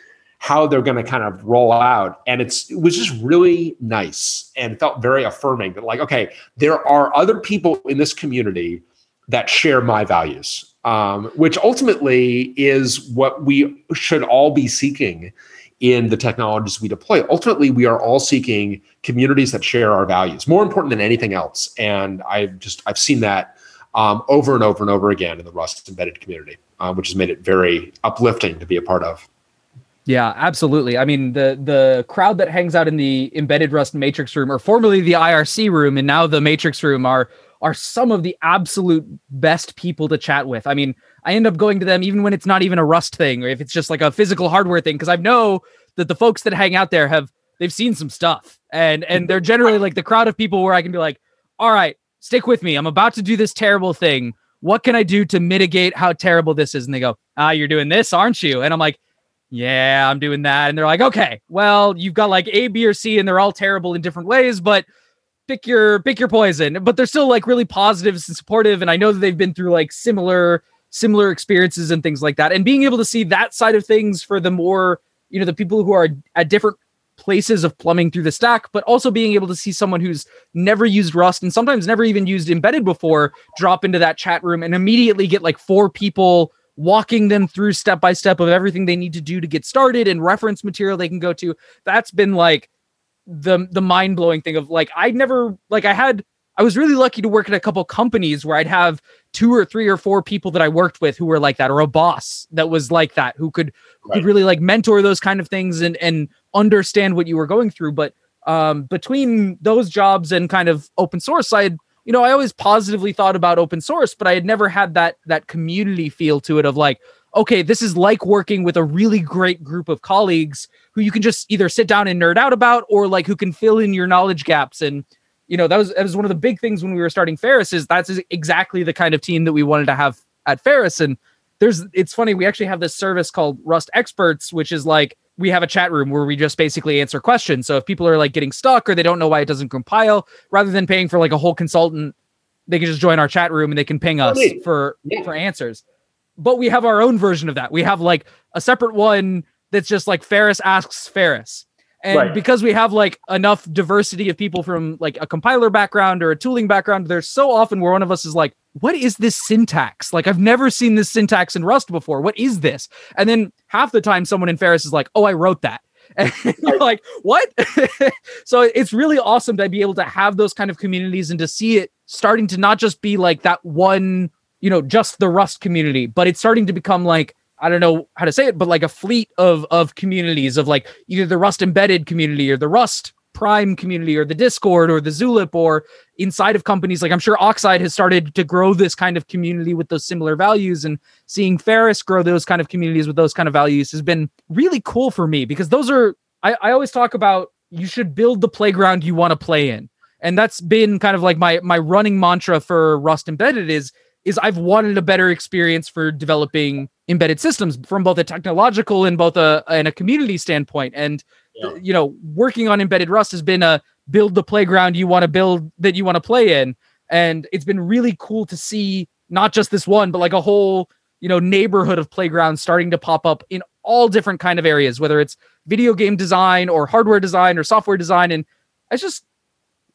how they're going to kind of roll out. And it's, it was just really nice and felt very affirming that like, okay, there are other people in this community that share my values, um, which ultimately is what we should all be seeking in the technologies we deploy. Ultimately, we are all seeking communities that share our values, more important than anything else. And I've just I've seen that um, over and over and over again in the Rust embedded community, uh, which has made it very uplifting to be a part of. Yeah, absolutely. I mean, the the crowd that hangs out in the embedded Rust Matrix room, or formerly the IRC room, and now the Matrix room, are are some of the absolute best people to chat with. I mean, I end up going to them even when it's not even a Rust thing, or if it's just like a physical hardware thing, because I know that the folks that hang out there have they've seen some stuff, and and they're generally like the crowd of people where I can be like, all right, stick with me. I'm about to do this terrible thing. What can I do to mitigate how terrible this is? And they go, ah, you're doing this, aren't you? And I'm like yeah, I'm doing that. And they're like, okay, well, you've got like A, B, or C, and they're all terrible in different ways, but pick your pick your poison. But they're still like really positive and supportive. And I know that they've been through like similar similar experiences and things like that. And being able to see that side of things for the more, you know, the people who are at different places of plumbing through the stack, but also being able to see someone who's never used Rust and sometimes never even used embedded before drop into that chat room and immediately get like four people walking them through step by step of everything they need to do to get started and reference material they can go to. That's been like the the mind blowing thing of like I never like I had I was really lucky to work at a couple companies where I'd have two or three or four people that I worked with who were like that, or a boss that was like that, who could who right. could really like mentor those kind of things and and understand what you were going through. But um, between those jobs and kind of open source side, you know, I always positively thought about open source, but I had never had that that community feel to it of like, okay, this is like working with a really great group of colleagues who you can just either sit down and nerd out about or like who can fill in your knowledge gaps. And you know that was that was one of the big things when we were starting Ferrous is that's exactly the kind of team that we wanted to have at Ferrous. And there's it's funny we actually have this service called Rust Experts which is like we have a chat room where we just basically answer questions. So if people are like getting stuck or they don't know why it doesn't compile, rather than paying for like a whole consultant, they can just join our chat room and they can ping us for yeah. for answers. But we have our own version of that. We have like a separate one that's just like Ferrous asks Ferrous. And right. because we have like enough diversity of people from like a compiler background or a tooling background, there's so often where one of us is like, what is this syntax? Like, I've never seen this syntax in Rust before. What is this? And then half the time, someone in Ferrous is like, oh, I wrote that. And you're like, what? so it's really awesome to be able to have those kind of communities and to see it starting to not just be like that one, you know, just the Rust community, but it's starting to become like, I don't know how to say it, but like a fleet of of communities of like either the Rust embedded community or the Rust Prime community or the Discord or the Zulip or inside of companies. Like I'm sure Oxide has started to grow this kind of community with those similar values and seeing Ferrous grow those kind of communities with those kind of values has been really cool for me because those are, I, I always talk about you should build the playground you want to play in. And that's been kind of like my my running mantra for Rust Embedded is is I've wanted a better experience for developing embedded systems from both a technological and both a and a community standpoint. And yeah. you know, working on embedded Rust has been a build the playground you want to build that you want to play in. And it's been really cool to see not just this one, but like a whole, you know, neighborhood of playgrounds starting to pop up in all different kind of areas, whether it's video game design or hardware design or software design. And it's just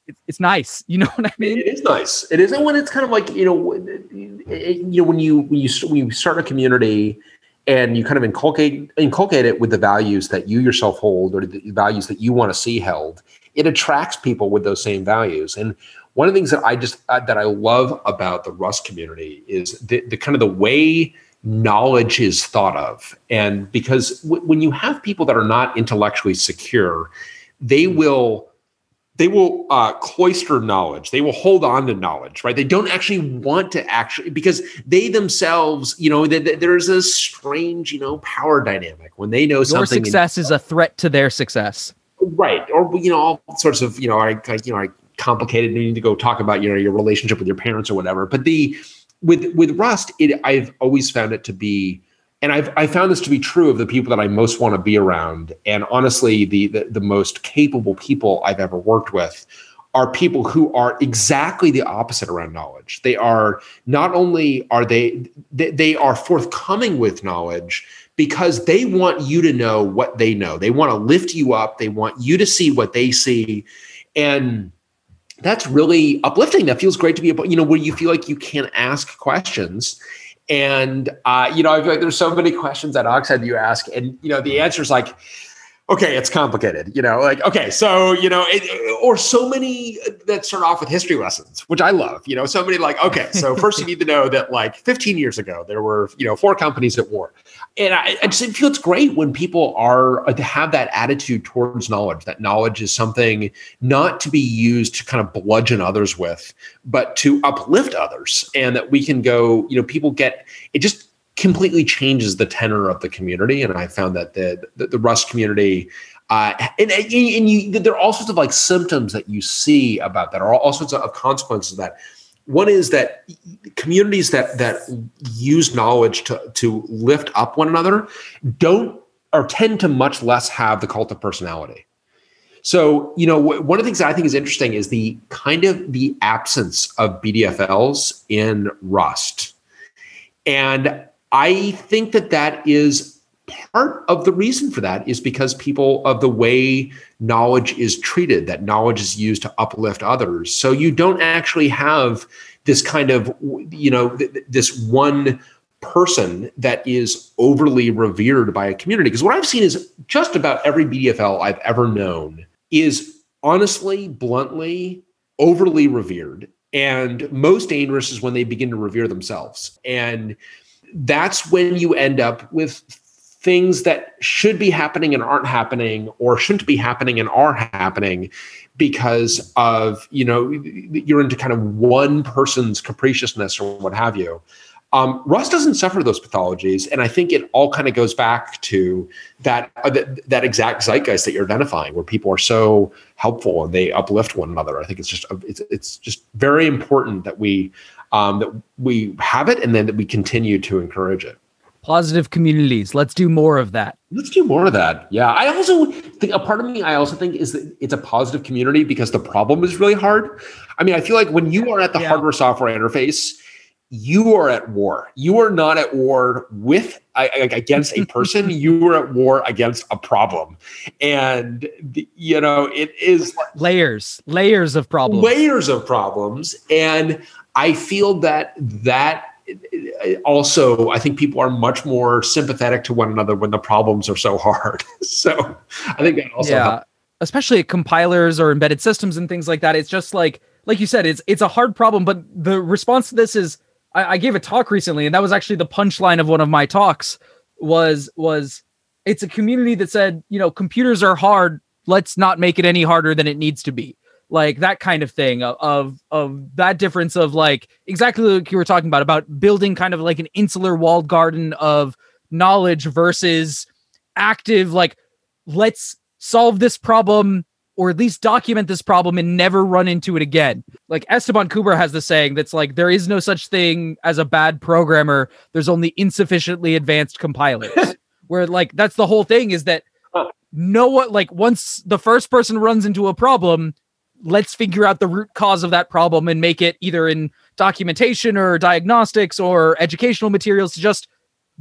it's, it's nice. You know what I mean? It is nice. It is, and when it's kind of like you know, you know, when you when you when you start a community and you kind of inculcate inculcate it with the values that you yourself hold or the values that you want to see held it attracts people with those same values and one of the things that i just uh, that i love about the rust community is the, the kind of the way knowledge is thought of and because w- when you have people that are not intellectually secure they will they will uh, cloister knowledge. They will hold on to knowledge, right? They don't actually want to actually because they themselves, you know, they, they, there's a strange, you know, power dynamic when they know Your something. success is a threat to their success. right? Or you know, all sorts of, you know, I, I you know, I complicated needing to go talk about you know your relationship with your parents or whatever. But the with with Rust, it I've always found it to be and I've I found this to be true of the people that I most want to be around. And honestly, the, the the most capable people I've ever worked with are people who are exactly the opposite around knowledge. They are not only are they they, they are forthcoming with knowledge because they want you to know what they know. They want to lift you up. They want you to see what they see. And that's really uplifting. That feels great to be you know, where you feel like you can ask questions and uh, you know, I feel like there's so many questions at Oxide you ask, and you know, the answer is like, okay, it's complicated. You know, like okay, so you know, it, or so many that start off with history lessons, which I love. You know, so many like okay, so first you need to know that like 15 years ago there were you know four companies at war, and I, I just feel it's great when people are uh, to have that attitude towards knowledge. That knowledge is something not to be used to kind of bludgeon others with, but to uplift others, and that we can go. You know, people get it just completely changes the tenor of the community. And I found that the the, the Rust community. Uh, and, and you, there are all sorts of like symptoms that you see about that, or all sorts of consequences of that one is that communities that that use knowledge to to lift up one another don't or tend to much less have the cult of personality so you know one of the things i think is interesting is the kind of the absence of bdfls in rust and i think that that is part of the reason for that is because people of the way knowledge is treated that knowledge is used to uplift others. So you don't actually have this kind of you know th- this one person that is overly revered by a community. Because what i've seen is just about every bdfl i've ever known is honestly bluntly overly revered and most dangerous is when they begin to revere themselves. And that's when you end up with things that should be happening and aren't happening or shouldn't be happening and are happening because of you know you're into kind of one person's capriciousness or what have you um, Rust doesn't suffer those pathologies, and I think it all kind of goes back to that, uh, that that exact zeitgeist that you're identifying, where people are so helpful and they uplift one another. I think it's just it's it's just very important that we um, that we have it, and then that we continue to encourage it positive communities. Let's do more of that. Let's do more of that. Yeah. I also think a part of me, I also think is that it's a positive community because the problem is really hard. I mean, I feel like when you are at the yeah. hardware software interface, you are at war. You are not at war with against a person. you are at war against a problem, and you know it is layers, layers of problems, layers of problems, and I feel that that uh, also i think people are much more sympathetic to one another when the problems are so hard. So i think that also yeah. helps. especially compilers or embedded systems and things like that. It's just like like you said it's it's a hard problem but the response to this is I, I gave a talk recently and that was actually the punchline of one of my talks was was it's a community that said you know computers are hard. Let's not make it any harder than it needs to be like that kind of thing of, of that difference of like exactly like you were talking about about building kind of like an insular walled garden of knowledge versus active like let's solve this problem or at least document this problem and never run into it again. Like Esteban Kuber has the saying that's like there is no such thing as a bad programmer. There's only insufficiently advanced compilers. Where like that's the whole thing is that no one like once the first person runs into a problem, let's figure out the root cause of that problem and make it either in documentation or diagnostics or educational materials to just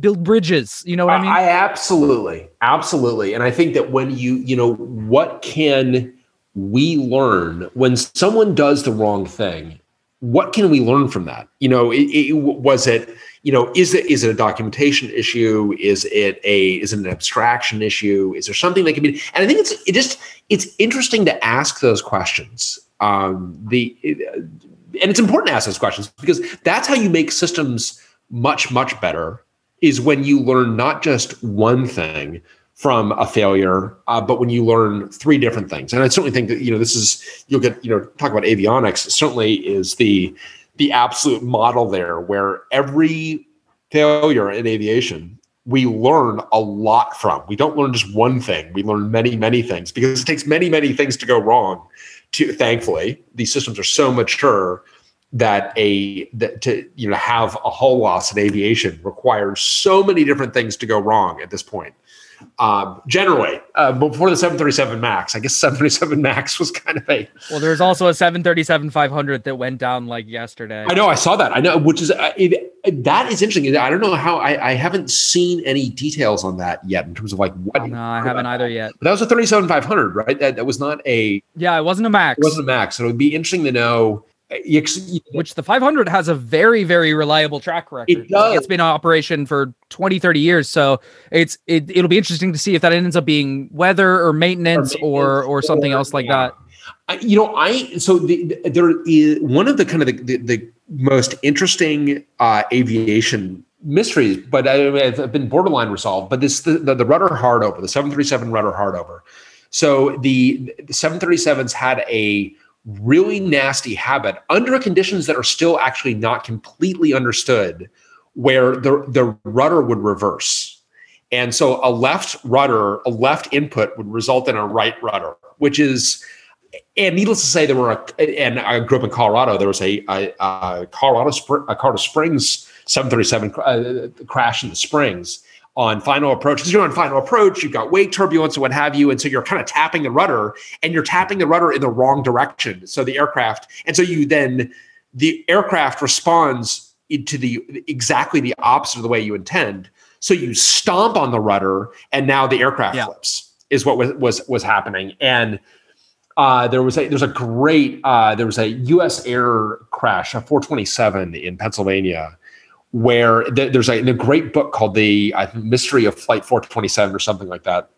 build bridges you know what i mean? I absolutely absolutely. And i think that when you you know what can we learn when someone does the wrong thing? What can we learn from that? You know it, it, was it you know is it is it a documentation issue? Is it a is it an abstraction issue? Is there something that can be and i think it's it just it's interesting to ask those questions um the and it's important to ask those questions because that's how you make systems much much better is when you learn not just one thing from a failure. Uh, but when you learn three different things, and I certainly think that you know this is you'll get you know talk about avionics certainly is the the absolute model there where every failure in aviation we learn a lot from. We don't learn just one thing. We learn many, many things because it takes many, many things to go wrong. To thankfully, these systems are so mature that a that to you know have a hull loss in aviation requires so many different things to go wrong at this point. Um, generally, uh, before the 737 Max, I guess 737 Max was kind of a. Well, there's also a 737 500 that went down like yesterday. I know, I saw that. I know, which is uh, it, that is interesting. I don't know how I, I haven't seen any details on that yet in terms of like what. No, I haven't either yet. But that was a 37 500, right? That, that was not a. Yeah, it wasn't a Max. It wasn't a Max. So it would be interesting to know which the 500 has a very very reliable track record it does. it's been in operation for 20 30 years so it's it, it'll be interesting to see if that ends up being weather or maintenance or or, or something else like yeah. that you know i so the, there is one of the kind of the, the, the most interesting uh, aviation mysteries but I, have been borderline resolved but this the, the, the rudder hard over the 737 rudder hard over so the, the 737s had a really nasty habit under conditions that are still actually not completely understood where the, the rudder would reverse. And so a left rudder, a left input would result in a right rudder, which is, and needless to say, there were, a, and I grew up in Colorado, there was a, a, a Colorado, a Colorado Springs 737 uh, crash in the Springs on final approach because you're on final approach you've got wake turbulence and what have you and so you're kind of tapping the rudder and you're tapping the rudder in the wrong direction so the aircraft and so you then the aircraft responds to the exactly the opposite of the way you intend so you stomp on the rudder and now the aircraft yeah. flips is what was was was happening and uh, there was a there's a great uh, there was a USAir crash, a 427 in Pennsylvania, where th- there's a, a, great book called the uh, Mystery of Flight 427 or something like that.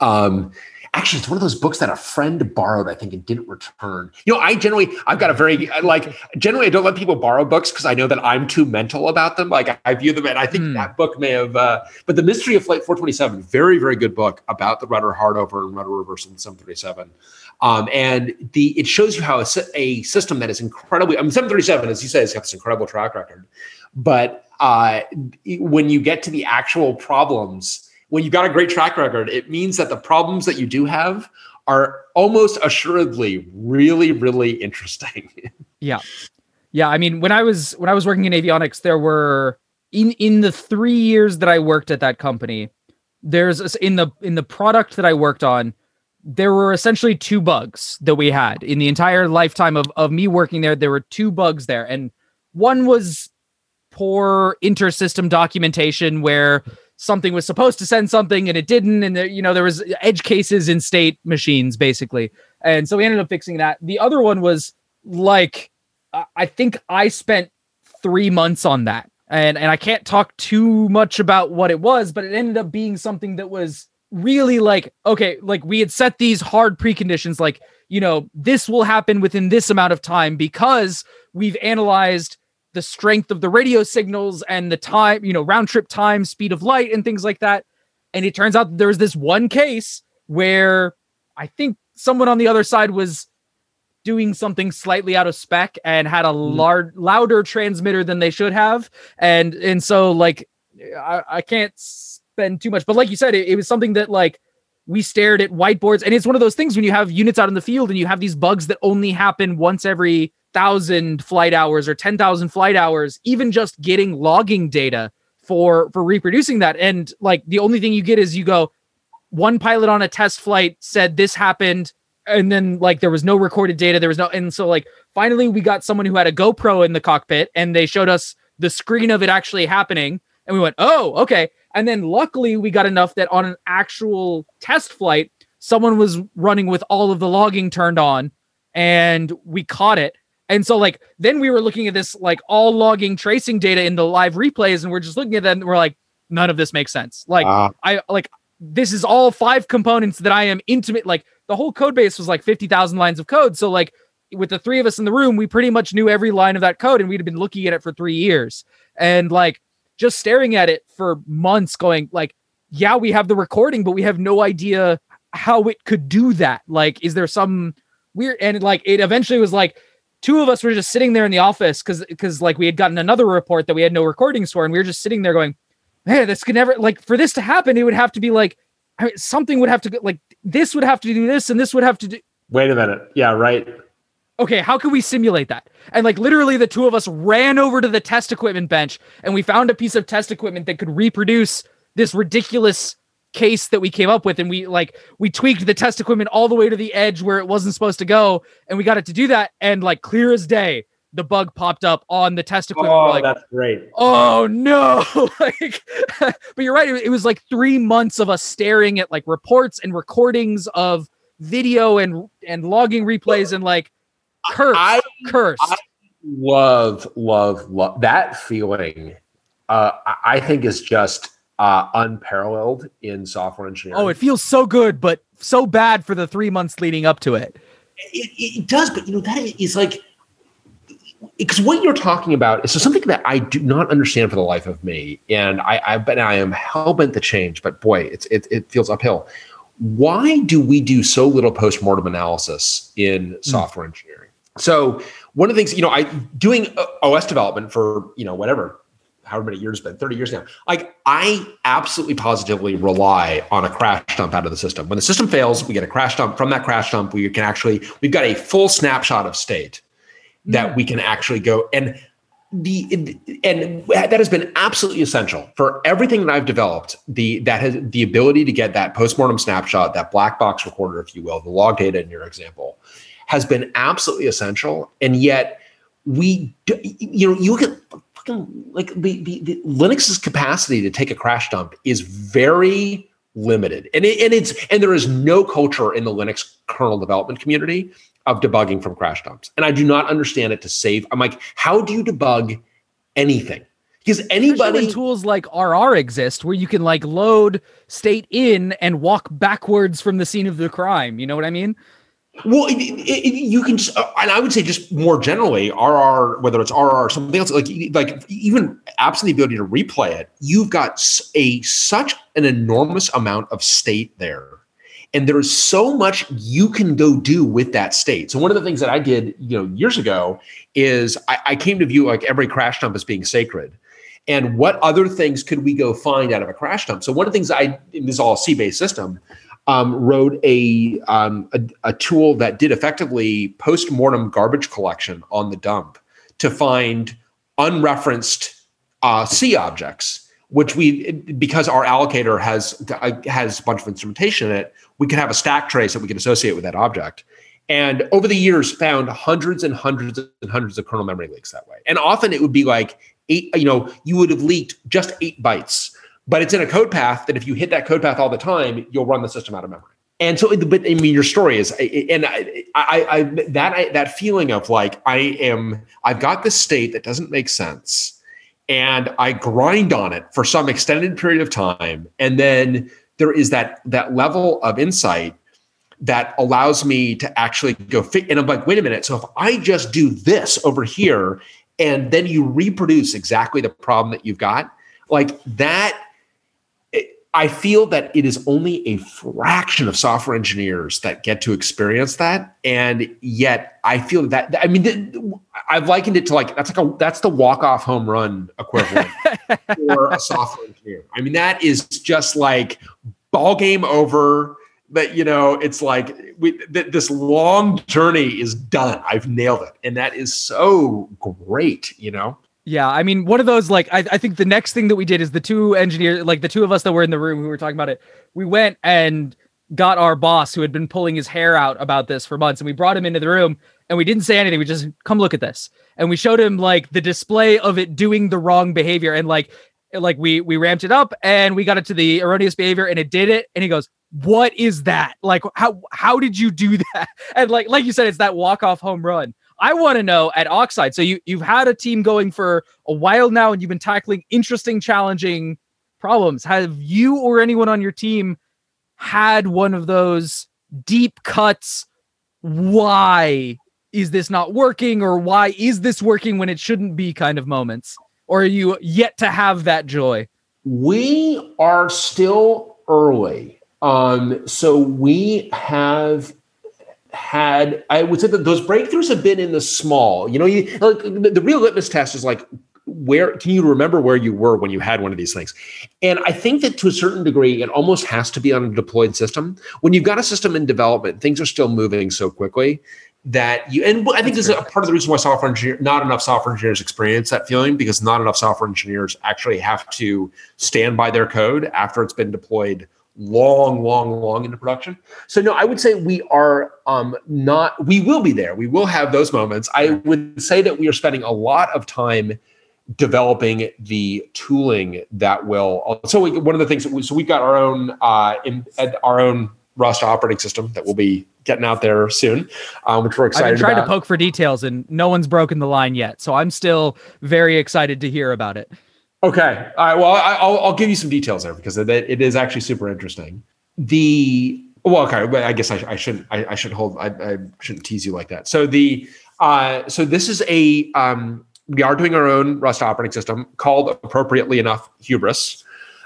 Um, actually, it's one of those books that a friend borrowed, I think, and didn't return. You know, I generally, I've got a very like generally, I don't let people borrow books because I know that I'm too mental about them. Like I view them, and I think mm. that book may have. Uh, but the Mystery of Flight 427, very, very good book about the rudder hardover and rudder reversal in 737. Um, and the it shows you how a, a, system that is incredibly, I mean, 737, as you say, has got this incredible track record. But uh, when you get to the actual problems, when you've got a great track record, it means that the problems that you do have are almost assuredly really, really interesting. yeah. Yeah. I mean, when I was when I was working in avionics, there were in in the three years that I worked at that company, there's in the in the product that I worked on, there were essentially two bugs that we had in the entire lifetime of, of me working there. There were two bugs there. And one was poor inter-system documentation where something was supposed to send something and it didn't and there, you know there was edge cases in state machines basically. And so we ended up fixing that. The other one was like i think i spent three months on that. And and i can't talk too much about what it was but it ended up being something that was really like okay like we had set these hard preconditions like you know this will happen within this amount of time because we've analyzed the strength of the radio signals and the time, you know, round trip time, speed of light, and things like that. And it turns out there was this one case where I think someone on the other side was doing something slightly out of spec and had a mm. lar- louder transmitter than they should have. And and so like I, I can't spend too much, but like you said, it, it was something that like we stared at whiteboards and it's one of those things when you have units out in the field and you have these bugs that only happen once every thousand flight hours or 10,000 flight hours, even just getting logging data for for reproducing that. And like the only thing you get is you go, one pilot on a test flight said this happened, and then like there was no recorded data. There was no, and so like finally we got someone who had a GoPro in the cockpit, and they showed us the screen of it actually happening, and we went, oh, okay. And then luckily we got enough that on an actual test flight, someone was running with all of the logging turned on, and we caught it and so like then we were looking at this like all logging tracing data in the live replays and we're just looking at that and we're like none of this makes sense. Like uh, I like this is all five components that I am intimate like the whole code base was like 50,000 lines of code. So like with the three of us in the room, we pretty much knew every line of that code and we'd have been looking at it for 3 years. And like just staring at it for months going like yeah, we have the recording, but we have no idea how it could do that. Like, is there some weird and like it eventually was like two of us were just sitting there in the office because because like we had gotten another report that we had no recordings for, and we were just sitting there going, Man, this could never like for this to happen, it would have to be like I mean, something would have to like this would have to do this and this would have to do Wait a minute. Yeah, right. Okay, how can we simulate that? And like literally the two of us ran over to the test equipment bench and we found a piece of test equipment that could reproduce this ridiculous case that we came up with and we like we tweaked the test equipment all the way to the edge where it wasn't supposed to go and we got it to do that and like clear as day the bug popped up on the test equipment. Oh, like, that's great. Oh no! like, but you're right. It, was like three months of us staring at like reports and recordings of video and and logging replays and like curse, I, cursed. I love, love, love that feeling. Uh, I think is just uh, unparalleled in software engineering. Oh, it feels so good, but so bad for the three months leading up to it. It, it does, but you know that is like because what you're talking about is something that I do not understand for the life of me, and I, I bet I am hell bent to change. But boy, it's it, it feels uphill. Why do we do so little post mortem analysis in mm. software engineering? So one of the things you know, I doing OS development for you know whatever however many years it's been 30 years now like i absolutely positively rely on a crash dump out of the system when the system fails we get a crash dump from that crash dump we can actually we've got a full snapshot of state that we can actually go and the and that has been absolutely essential for everything that I've developed. The that has the ability to get that postmortem snapshot, that black box recorder, if you will, the log data in your example, has been absolutely essential. And yet, we, you know, you look at fucking like the, the, the Linux's capacity to take a crash dump is very limited, and it, and it's and there is no culture in the Linux kernel development community of debugging from crash dumps. And I do not understand it to save. I'm like, how do you debug anything? Because anybody tools like RR exist where you can like load state in and walk backwards from the scene of the crime. You know what I mean? Well, it, it, you can uh, and I would say just more generally, RR, whether it's RR or something else, like like even absent the ability to replay it, you've got a such an enormous amount of state there and there's so much you can go do with that state. So one of the things that I did, you know, years ago is I, I came to view like every crash dump as being sacred. And what other things could we go find out of a crash dump? So one of the things I, this is all C-based system, um, wrote a, um, a, a tool that did effectively post-mortem garbage collection on the dump to find unreferenced uh, C objects which we because our allocator has has a bunch of instrumentation in it we can have a stack trace that we can associate with that object. And over the years found hundreds and hundreds and hundreds of kernel memory leaks that way. And often it would be like eight you know you would have leaked just eight bytes but it's in a code path that if you hit that code path all the time you'll run the system out of memory and so but i mean your story is and i i, I that I, that feeling of like i am i've got this state that doesn't make sense and I grind on it for some extended period of time. And then there is that that level of insight that allows me to actually go fit. And I'm like, wait a minute. So if I just do this over here, and then you reproduce exactly the problem that you've got, like that I feel that it is only a fraction of software engineers that get to experience that, and yet I feel that I mean I've likened it to like that's like a that's the walk off home run equivalent for a software engineer. I mean that is just like ball game over. That you know, it's like we, th- this long journey is done. I've nailed it, and that is so great. You know. Yeah, I mean, one of those like I, I think the next thing that we did is the two engineers, like the two of us that were in the room, we were talking about it. We went and got our boss who had been pulling his hair out about this for months, and we brought him into the room and we didn't say anything. We just come look at this, and we showed him like the display of it doing the wrong behavior, and like like we we ramped it up and we got it to the erroneous behavior, and it did it, and he goes, "What is that? Like how how did you do that?" And like like you said, it's that walk off home run. I want to know at Oxide. So you you've had a team going for a while now, and you've been tackling interesting, challenging problems. Have you or anyone on your team had one of those deep cuts? Why is this not working, or why is this working when it shouldn't be? Kind of moments, or are you yet to have that joy? We are still early. Um, so we have had, I would say that those breakthroughs have been in the small. You know, you, like the, the real litmus test is like where can you remember where you were when you had one of these things? And I think that to a certain degree, it almost has to be on a deployed system. When you've got a system in development, things are still moving so quickly that you and I think this is a part of the reason why software engineer not enough software engineers experience that feeling because not enough software engineers actually have to stand by their code after it's been deployed long, long, long into production. So no, I would say we are um, not. We will be there. We will have those moments. I would say that we are spending a lot of time developing the tooling that will. So we, one of the things that we, so we've got our own uh, in, our own Rust operating system that will be getting out there soon, um, which we're excited. I've been trying about. to poke for details, and no one's broken the line yet. So I'm still very excited to hear about it. Okay. All right. Well, I, will I'll give you some details there because it, is actually super interesting. The well, okay. But I guess I, I shouldn't. I, I should hold. I, I, shouldn't tease you like that. So the uh, so this is a um, we are doing our own Rust operating system called appropriately enough Hubris.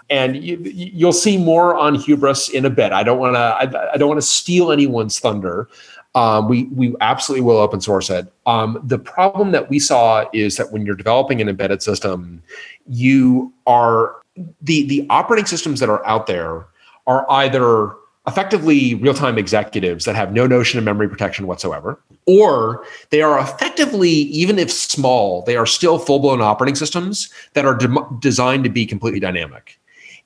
And you, you'll see more on Hubris in a bit. I don't want to. I, I, don't want to steal anyone's thunder. Um, we we absolutely will open source it. Um, the problem that we saw is that when you're developing an embedded system, you are the the operating systems that are out there are either effectively real-time executives that have no notion of memory protection whatsoever or they are effectively even if small they are still full-blown operating systems that are de- designed to be completely dynamic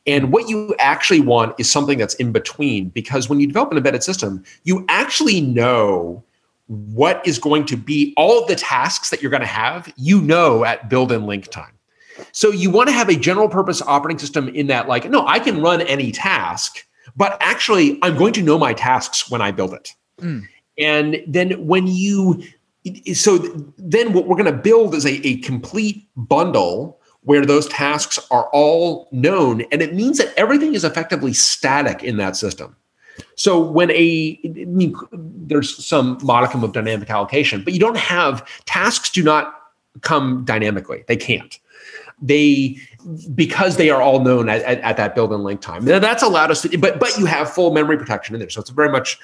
and what you actually want is something that's in between because when you develop an embedded system you actually know what is going to be all of the tasks that you're going to have you know at build and link time so you want to have a general purpose operating system in that like no i can run any task but actually i'm going to know my tasks when i build it mm. and then when you so then what we're going to build is a, a complete bundle where those tasks are all known and it means that everything is effectively static in that system so when a I mean, there's some modicum of dynamic allocation but you don't have tasks do not come dynamically they can't they because they are all known at, at, at, that build and link time. Now that's allowed us to, but but you have full memory protection in there. So it's very much.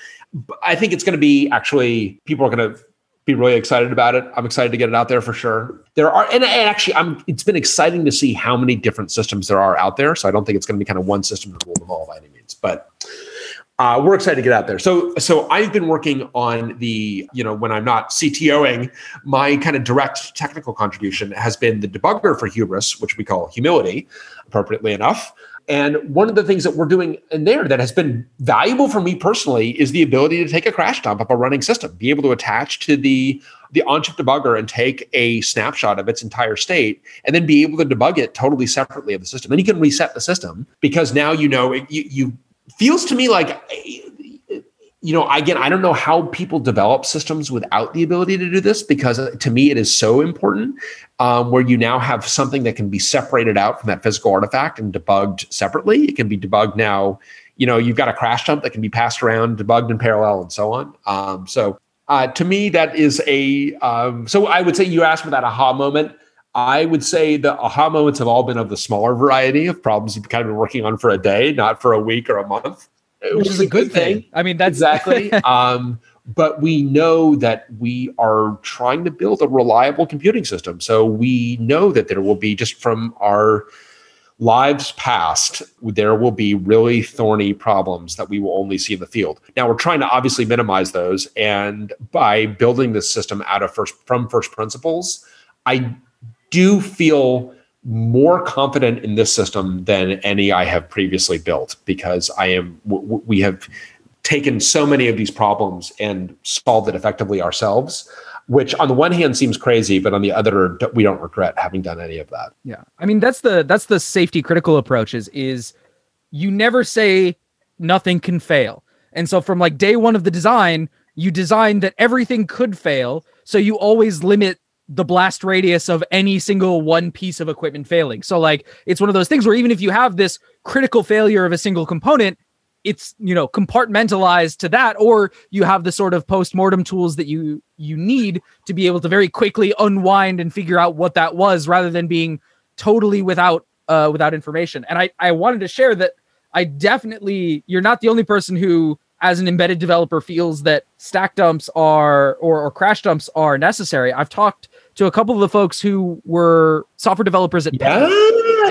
I think it's going to be actually people are going to be really excited about it. I'm excited to get it out there for sure. There are, and, and actually, I'm. It's been exciting to see how many different systems there are out there. So I don't think it's going to be kind of one system to rule them all by any means, but uh, we're excited to get out there. So, so I've been working on the, you know, when I'm not CTOing, my kind of direct technical contribution has been the debugger for Hubris, which we call Humility, appropriately enough. And one of the things that we're doing in there that has been valuable for me personally is the ability to take a crash dump of a running system, be able to attach to the the on-chip debugger and take a snapshot of its entire state, and then be able to debug it totally separately of the system. Then you can reset the system because now you know it, you, you feels to me like you know again i don't know how people develop systems without the ability to do this because uh, to me it is so important um, where you now have something that can be separated out from that physical artifact and debugged separately. It can be debugged now. You know you've got a crash dump that can be passed around debugged in parallel and so on. Um, so uh, to me that is a um, so i would say you asked for that aha moment. I would say the aha moments have all been of the smaller variety of problems you've kind of been working on for a day, not for a week or a month, which is a good thing. thing. I mean, that's exactly. um, but we know that we are trying to build a reliable computing system. So we know that there will be just from our lives past, there will be really thorny problems that we will only see in the field. Now we're trying to obviously minimize those, and by building this system out of first from first principles, I do feel more confident in this system than any I have previously built because I am we have taken so many of these problems and solved it effectively ourselves which on the one hand seems crazy but on the other we don't regret having done any of that. Yeah. I mean that's the that's the safety critical approach is is you never say nothing can fail. And so from like day one of the design you design that everything could fail. So you always limit the blast radius of any single one piece of equipment failing. So like it's one of those things where even if you have this critical failure of a single component, it's you know compartmentalized to that or you have the sort of post-mortem tools that you you need to be able to very quickly unwind and figure out what that was rather than being totally without uh, without information. And I, I wanted to share that I definitely, you're not the only person who, as an embedded developer, feels that stack dumps are or, or crash dumps are necessary. I've talked to a couple of the folks who were software developers at Yeah.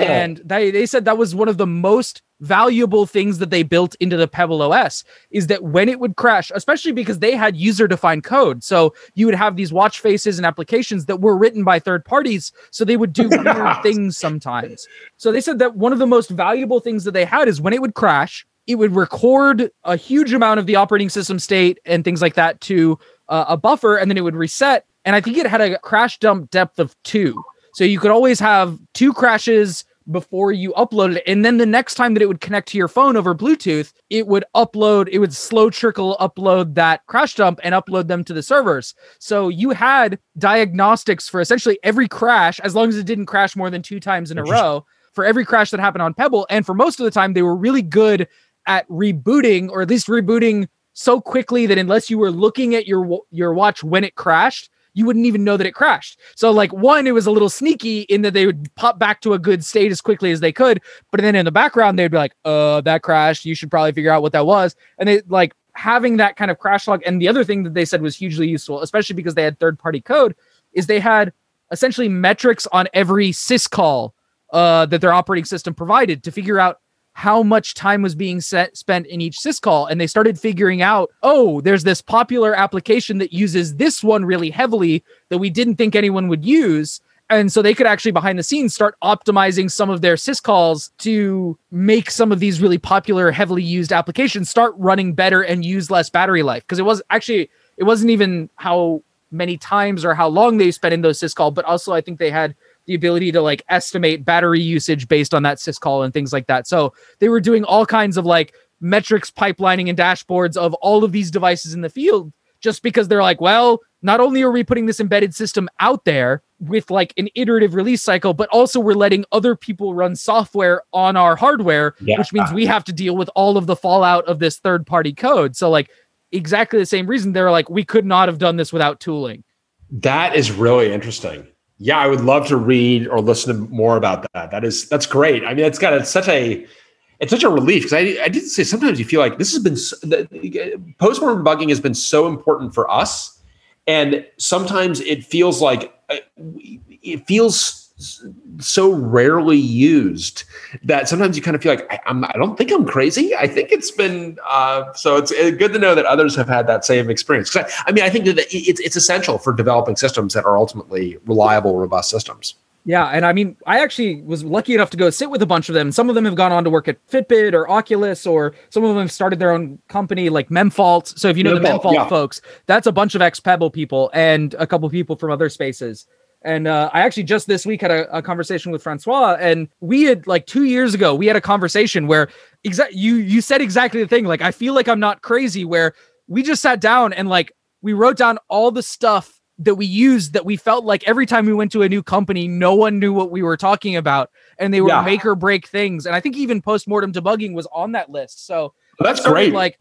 and they, they said that was one of the most valuable things that they built into the Pebble OS is that when it would crash, especially because they had user defined code. So you would have these watch faces and applications that were written by third parties. So they would do weird things sometimes. So they said that one of the most valuable things that they had is when it would crash, it would record a huge amount of the operating system state and things like that to uh, a buffer, and then it would reset. And I think it had a crash dump depth of two. So you could always have two crashes before you uploaded it. And then the next time that it would connect to your phone over Bluetooth, it would upload, it would slow trickle upload that crash dump and upload them to the servers. So you had diagnostics for essentially every crash, as long as it didn't crash more than two times in a row, for every crash that happened on Pebble. And for most of the time, they were really good at rebooting, or at least rebooting so quickly that unless you were looking at your your watch when it crashed, you wouldn't even know that it crashed. So like one, it was a little sneaky in that they would pop back to a good state as quickly as they could, but then in the background they'd be like, "Uh, that crashed. You should probably figure out what that was." And they like having that kind of crash log. And the other thing that they said was hugely useful, especially because they had third party code, is they had essentially metrics on every syscall uh, that their operating system provided to figure out how much time was being set, spent in each syscall and they started figuring out oh there's this popular application that uses this one really heavily that we didn't think anyone would use. And so they could actually behind the scenes start optimizing some of their syscalls to make some of these really popular heavily used applications start running better and use less battery life. Because it was actually it wasn't even how many times or how long they spent in those syscall but also i think they had the ability to like estimate battery usage based on that syscall and things like that. So they were doing all kinds of like metrics pipelining and dashboards of all of these devices in the field just because they're like, well, not only are we putting this embedded system out there with like an iterative release cycle, but also we're letting other people run software on our hardware, Yeah. which means we have to deal with all of the fallout of this third party code. So like exactly the same reason they're like, we could not have done this without tooling. That is really interesting. Yeah, I would love to read or listen to more about that. That is that's great. I mean, it's got a, such a it's such a relief because I I did say sometimes you feel like this has been postmortem bugging has been so important for us, and sometimes it feels like uh, it feels so rarely used that sometimes you kind of feel like I, I'm, I don't think I'm crazy. I think it's been uh, so. It's good to know that others have had that same experience. I, I mean, I think that it's it's essential for developing systems that are ultimately reliable, robust systems. Yeah, and I mean, I actually was lucky enough to go sit with a bunch of them. Some of them have gone on to work at Fitbit or Oculus, or some of them have started their own company like Memfault. So if you know the Memfault, Memfault yeah. folks, that's a bunch of ex Pebble people and a couple people from other spaces. And uh, I actually just this week had a, a conversation with Francois, and we had like two years ago, we had a conversation where exact you you said exactly the thing. Like I feel like I'm not crazy. Where we just sat down and like we wrote down all the stuff that we used that we felt like every time we went to a new company, no one knew what we were talking about, and they were Yeah. make or break things. And I think even postmortem debugging was on that list. So That's great. Like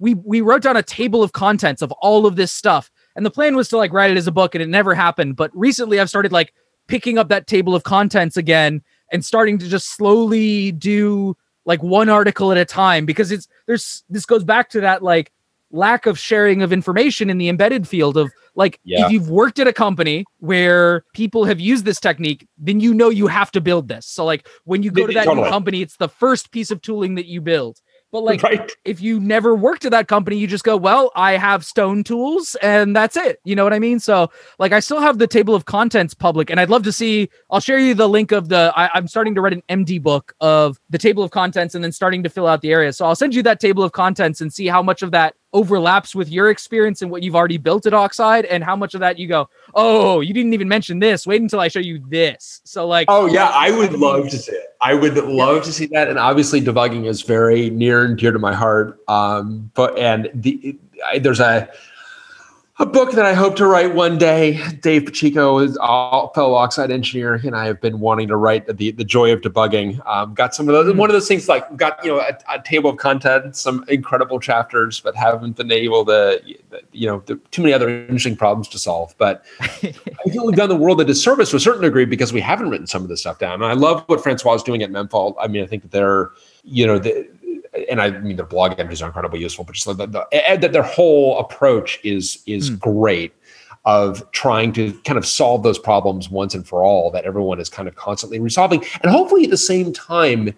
we we wrote down a table of contents of all of this stuff, and the plan was to like write it as a book, and it never happened. But recently, I've started like picking up that table of contents again and starting to just slowly do like one article at a time because it's there's this goes back to that like lack of sharing of information in the embedded field of like Yeah. if you've worked at a company where people have used this technique then you know you have to build this so like when you go to that Totally. new company it's the first piece of tooling that you build but like right. if you never worked at that company, you just go, well, I have stone tools and that's it. You know what I mean? So like I still have the table of contents public and I'd love to see, I'll share you the link of the, I, I'm starting to write an mdBook of the table of contents and then starting to fill out the area. So I'll send you that table of contents and see how much of that overlaps with your experience and what you've already built at Oxide and how much of that you go, oh, you didn't even mention this. Wait until I show you this. So like, Oh yeah, I would love to see it. I would love to see that, and obviously debugging is very near and dear to my heart. Um, but and the I, there's a a book that I hope to write one day. Dave Pacheco is a fellow oxide engineer, and I have been wanting to write the the joy of debugging. Um, got some of those. Mm. One of those things like got you know a, a, table of content, some incredible chapters, but haven't been able to you know too many other interesting problems to solve. But I feel we've done the world a disservice to a certain degree because we haven't written some of this stuff down. And I love what Francois is doing at Memfault. I mean, I think that they're you know the and I mean their blog entries are incredibly useful, but just the, the, that their whole approach is is mm. great of trying to kind of solve those problems once and for all that everyone is kind of constantly resolving, and hopefully at the same time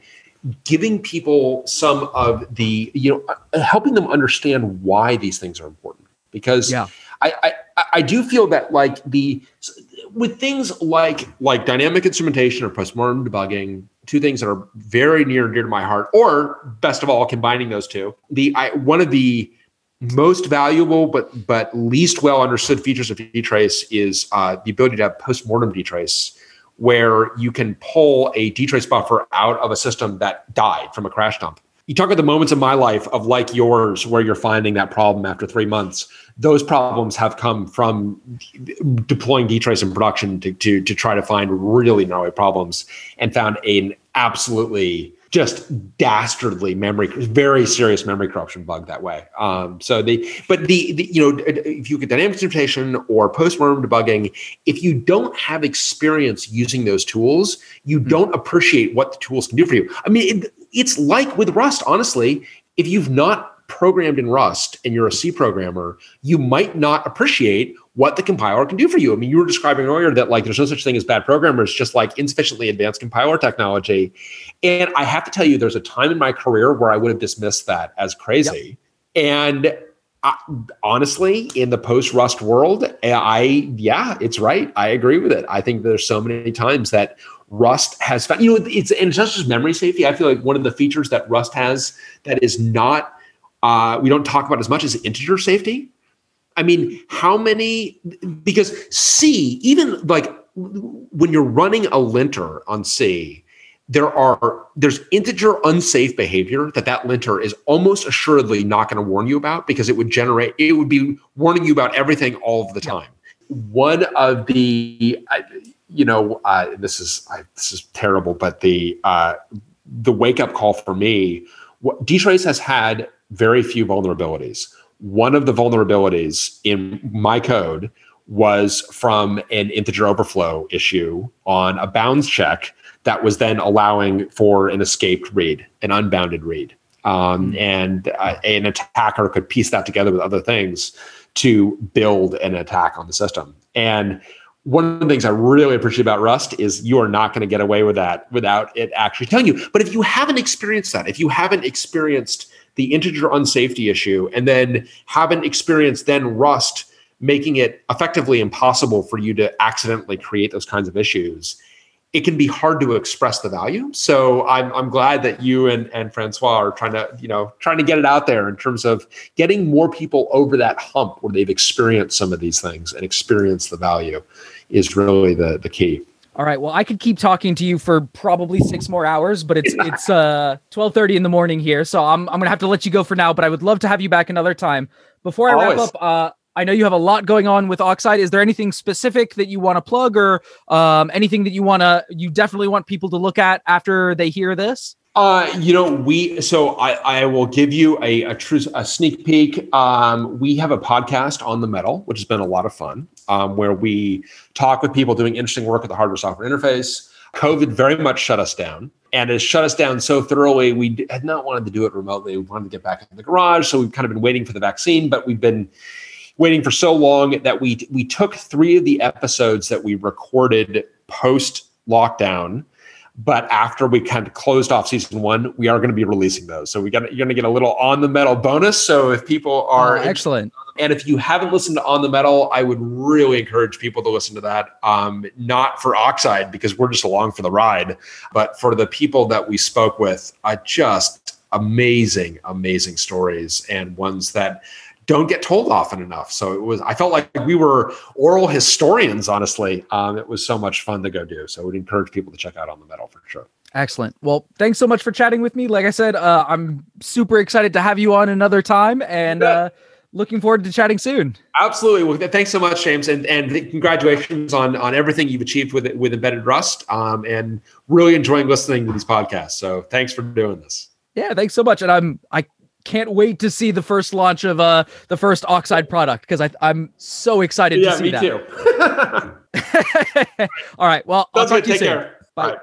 giving people some of the you know uh, helping them understand why these things are important because yeah. I, I I do feel that like the with things like like dynamic instrumentation or postmortem debugging two things that are very near and dear to my heart, or best of all, combining those two. The I, one of the most valuable but but least well understood features of dtrace is uh, the ability to have postmortem dtrace, where you can pull a dtrace buffer out of a system that died from a crash dump. You talk about the moments of my life of like yours where you're finding that problem after three months. Those problems have come from deploying dtrace in production to, to, to try to find really gnarly problems and found an absolutely just dastardly memory, very serious memory corruption bug that way. Um, so the, but the, the, you know, if you get dynamic instrumentation or postmortem debugging, if you don't have experience using those tools, you mm-hmm. don't appreciate what the tools can do for you. I mean, it, it's like with Rust, honestly. If you've not programmed in Rust and you're a C programmer, you might not appreciate what the compiler can do for you. I mean, you were describing earlier that like there's no such thing as bad programmers, just like insufficiently advanced compiler technology. And I have to tell you, there's a time in my career where I would have dismissed that as crazy. Yep. And I, honestly, in the post Rust world, eh, I yeah, it's right. I agree with it. I think there's so many times that Rust has found, you know, it's and it's not just memory safety. I feel like one of the features that Rust has that is not uh, we don't talk about as much as integer safety. I mean, how many? Because C, even like when you're running a linter on C, there are there's integer unsafe behavior that that linter is almost assuredly not going to warn you about because it would generate it would be warning you about everything all of the time. One of the you know uh, this is I, this is terrible, but the uh, the wake up call for me. What dtrace has had very few vulnerabilities. One of the vulnerabilities in my code was from an integer overflow issue on a bounds check that was then allowing for an escaped read, an unbounded read. Um, hmm. and uh, an attacker could piece that together with other things to build an attack on the system. And one of the things I really appreciate about Rust is you are not going to get away with that without it actually telling you. But if you haven't experienced that, if you haven't experienced the integer unsafety issue and then haven't experienced then Rust making it effectively impossible for you to accidentally create those kinds of issues, it can be hard to express the value. So I'm, I'm glad that you and, and Francois are trying to, you know, trying to get it out there in terms of getting more people over that hump where they've experienced some of these things and experienced the value is really the, the key. All right. Well, I could keep talking to you for probably six more hours, but it's it's uh twelve thirty in the morning here, so I'm I'm gonna have to let you go for now. But I would love to have you back another time. Before I Always. wrap up, uh, I know you have a lot going on with Oxide. Is there anything specific that you want to plug, or um, anything that you want to you definitely want people to look at after they hear this? Uh, you know, we so I, I will give you a a, true, a sneak peek. Um, we have a podcast on the metal, which has been a lot of fun, um, where we talk with people doing interesting work at the hardware software interface. COVID very much shut us down, and it shut us down so thoroughly. We had not wanted to do it remotely. We wanted to get back in the garage, so we've kind of been waiting for the vaccine, but we've been waiting for so long that we we took three of the episodes that we recorded post lockdown but after we kind of closed off season one, we are going to be releasing those. So we got you're going to get a little on the metal bonus. So if people are oh, excellent, and if you haven't listened to on the metal, I would really encourage people to listen to that. Um, not for Oxide because we're just along for the ride, but for the people that we spoke with, uh, just amazing, amazing stories and ones that don't get told often enough. So it was, I felt like we were oral historians, honestly. Um, it was so much fun to go do. So I would encourage people to check out On the Metal for sure. Excellent. Well, thanks so much for chatting with me. Like I said, uh, I'm super excited to have you on another time. And uh, looking forward to chatting soon. Absolutely. Well, thanks so much, James, and and congratulations on on everything you've achieved with with embedded Rust. Um, and really enjoying listening to these podcasts. So thanks for doing this. Yeah, thanks so much. And I'm I can't wait to see the first launch of uh the first Oxide product because I I'm so excited yeah, to see me that. too. All right. Well, I'll talk to you Take soon. care. Bye.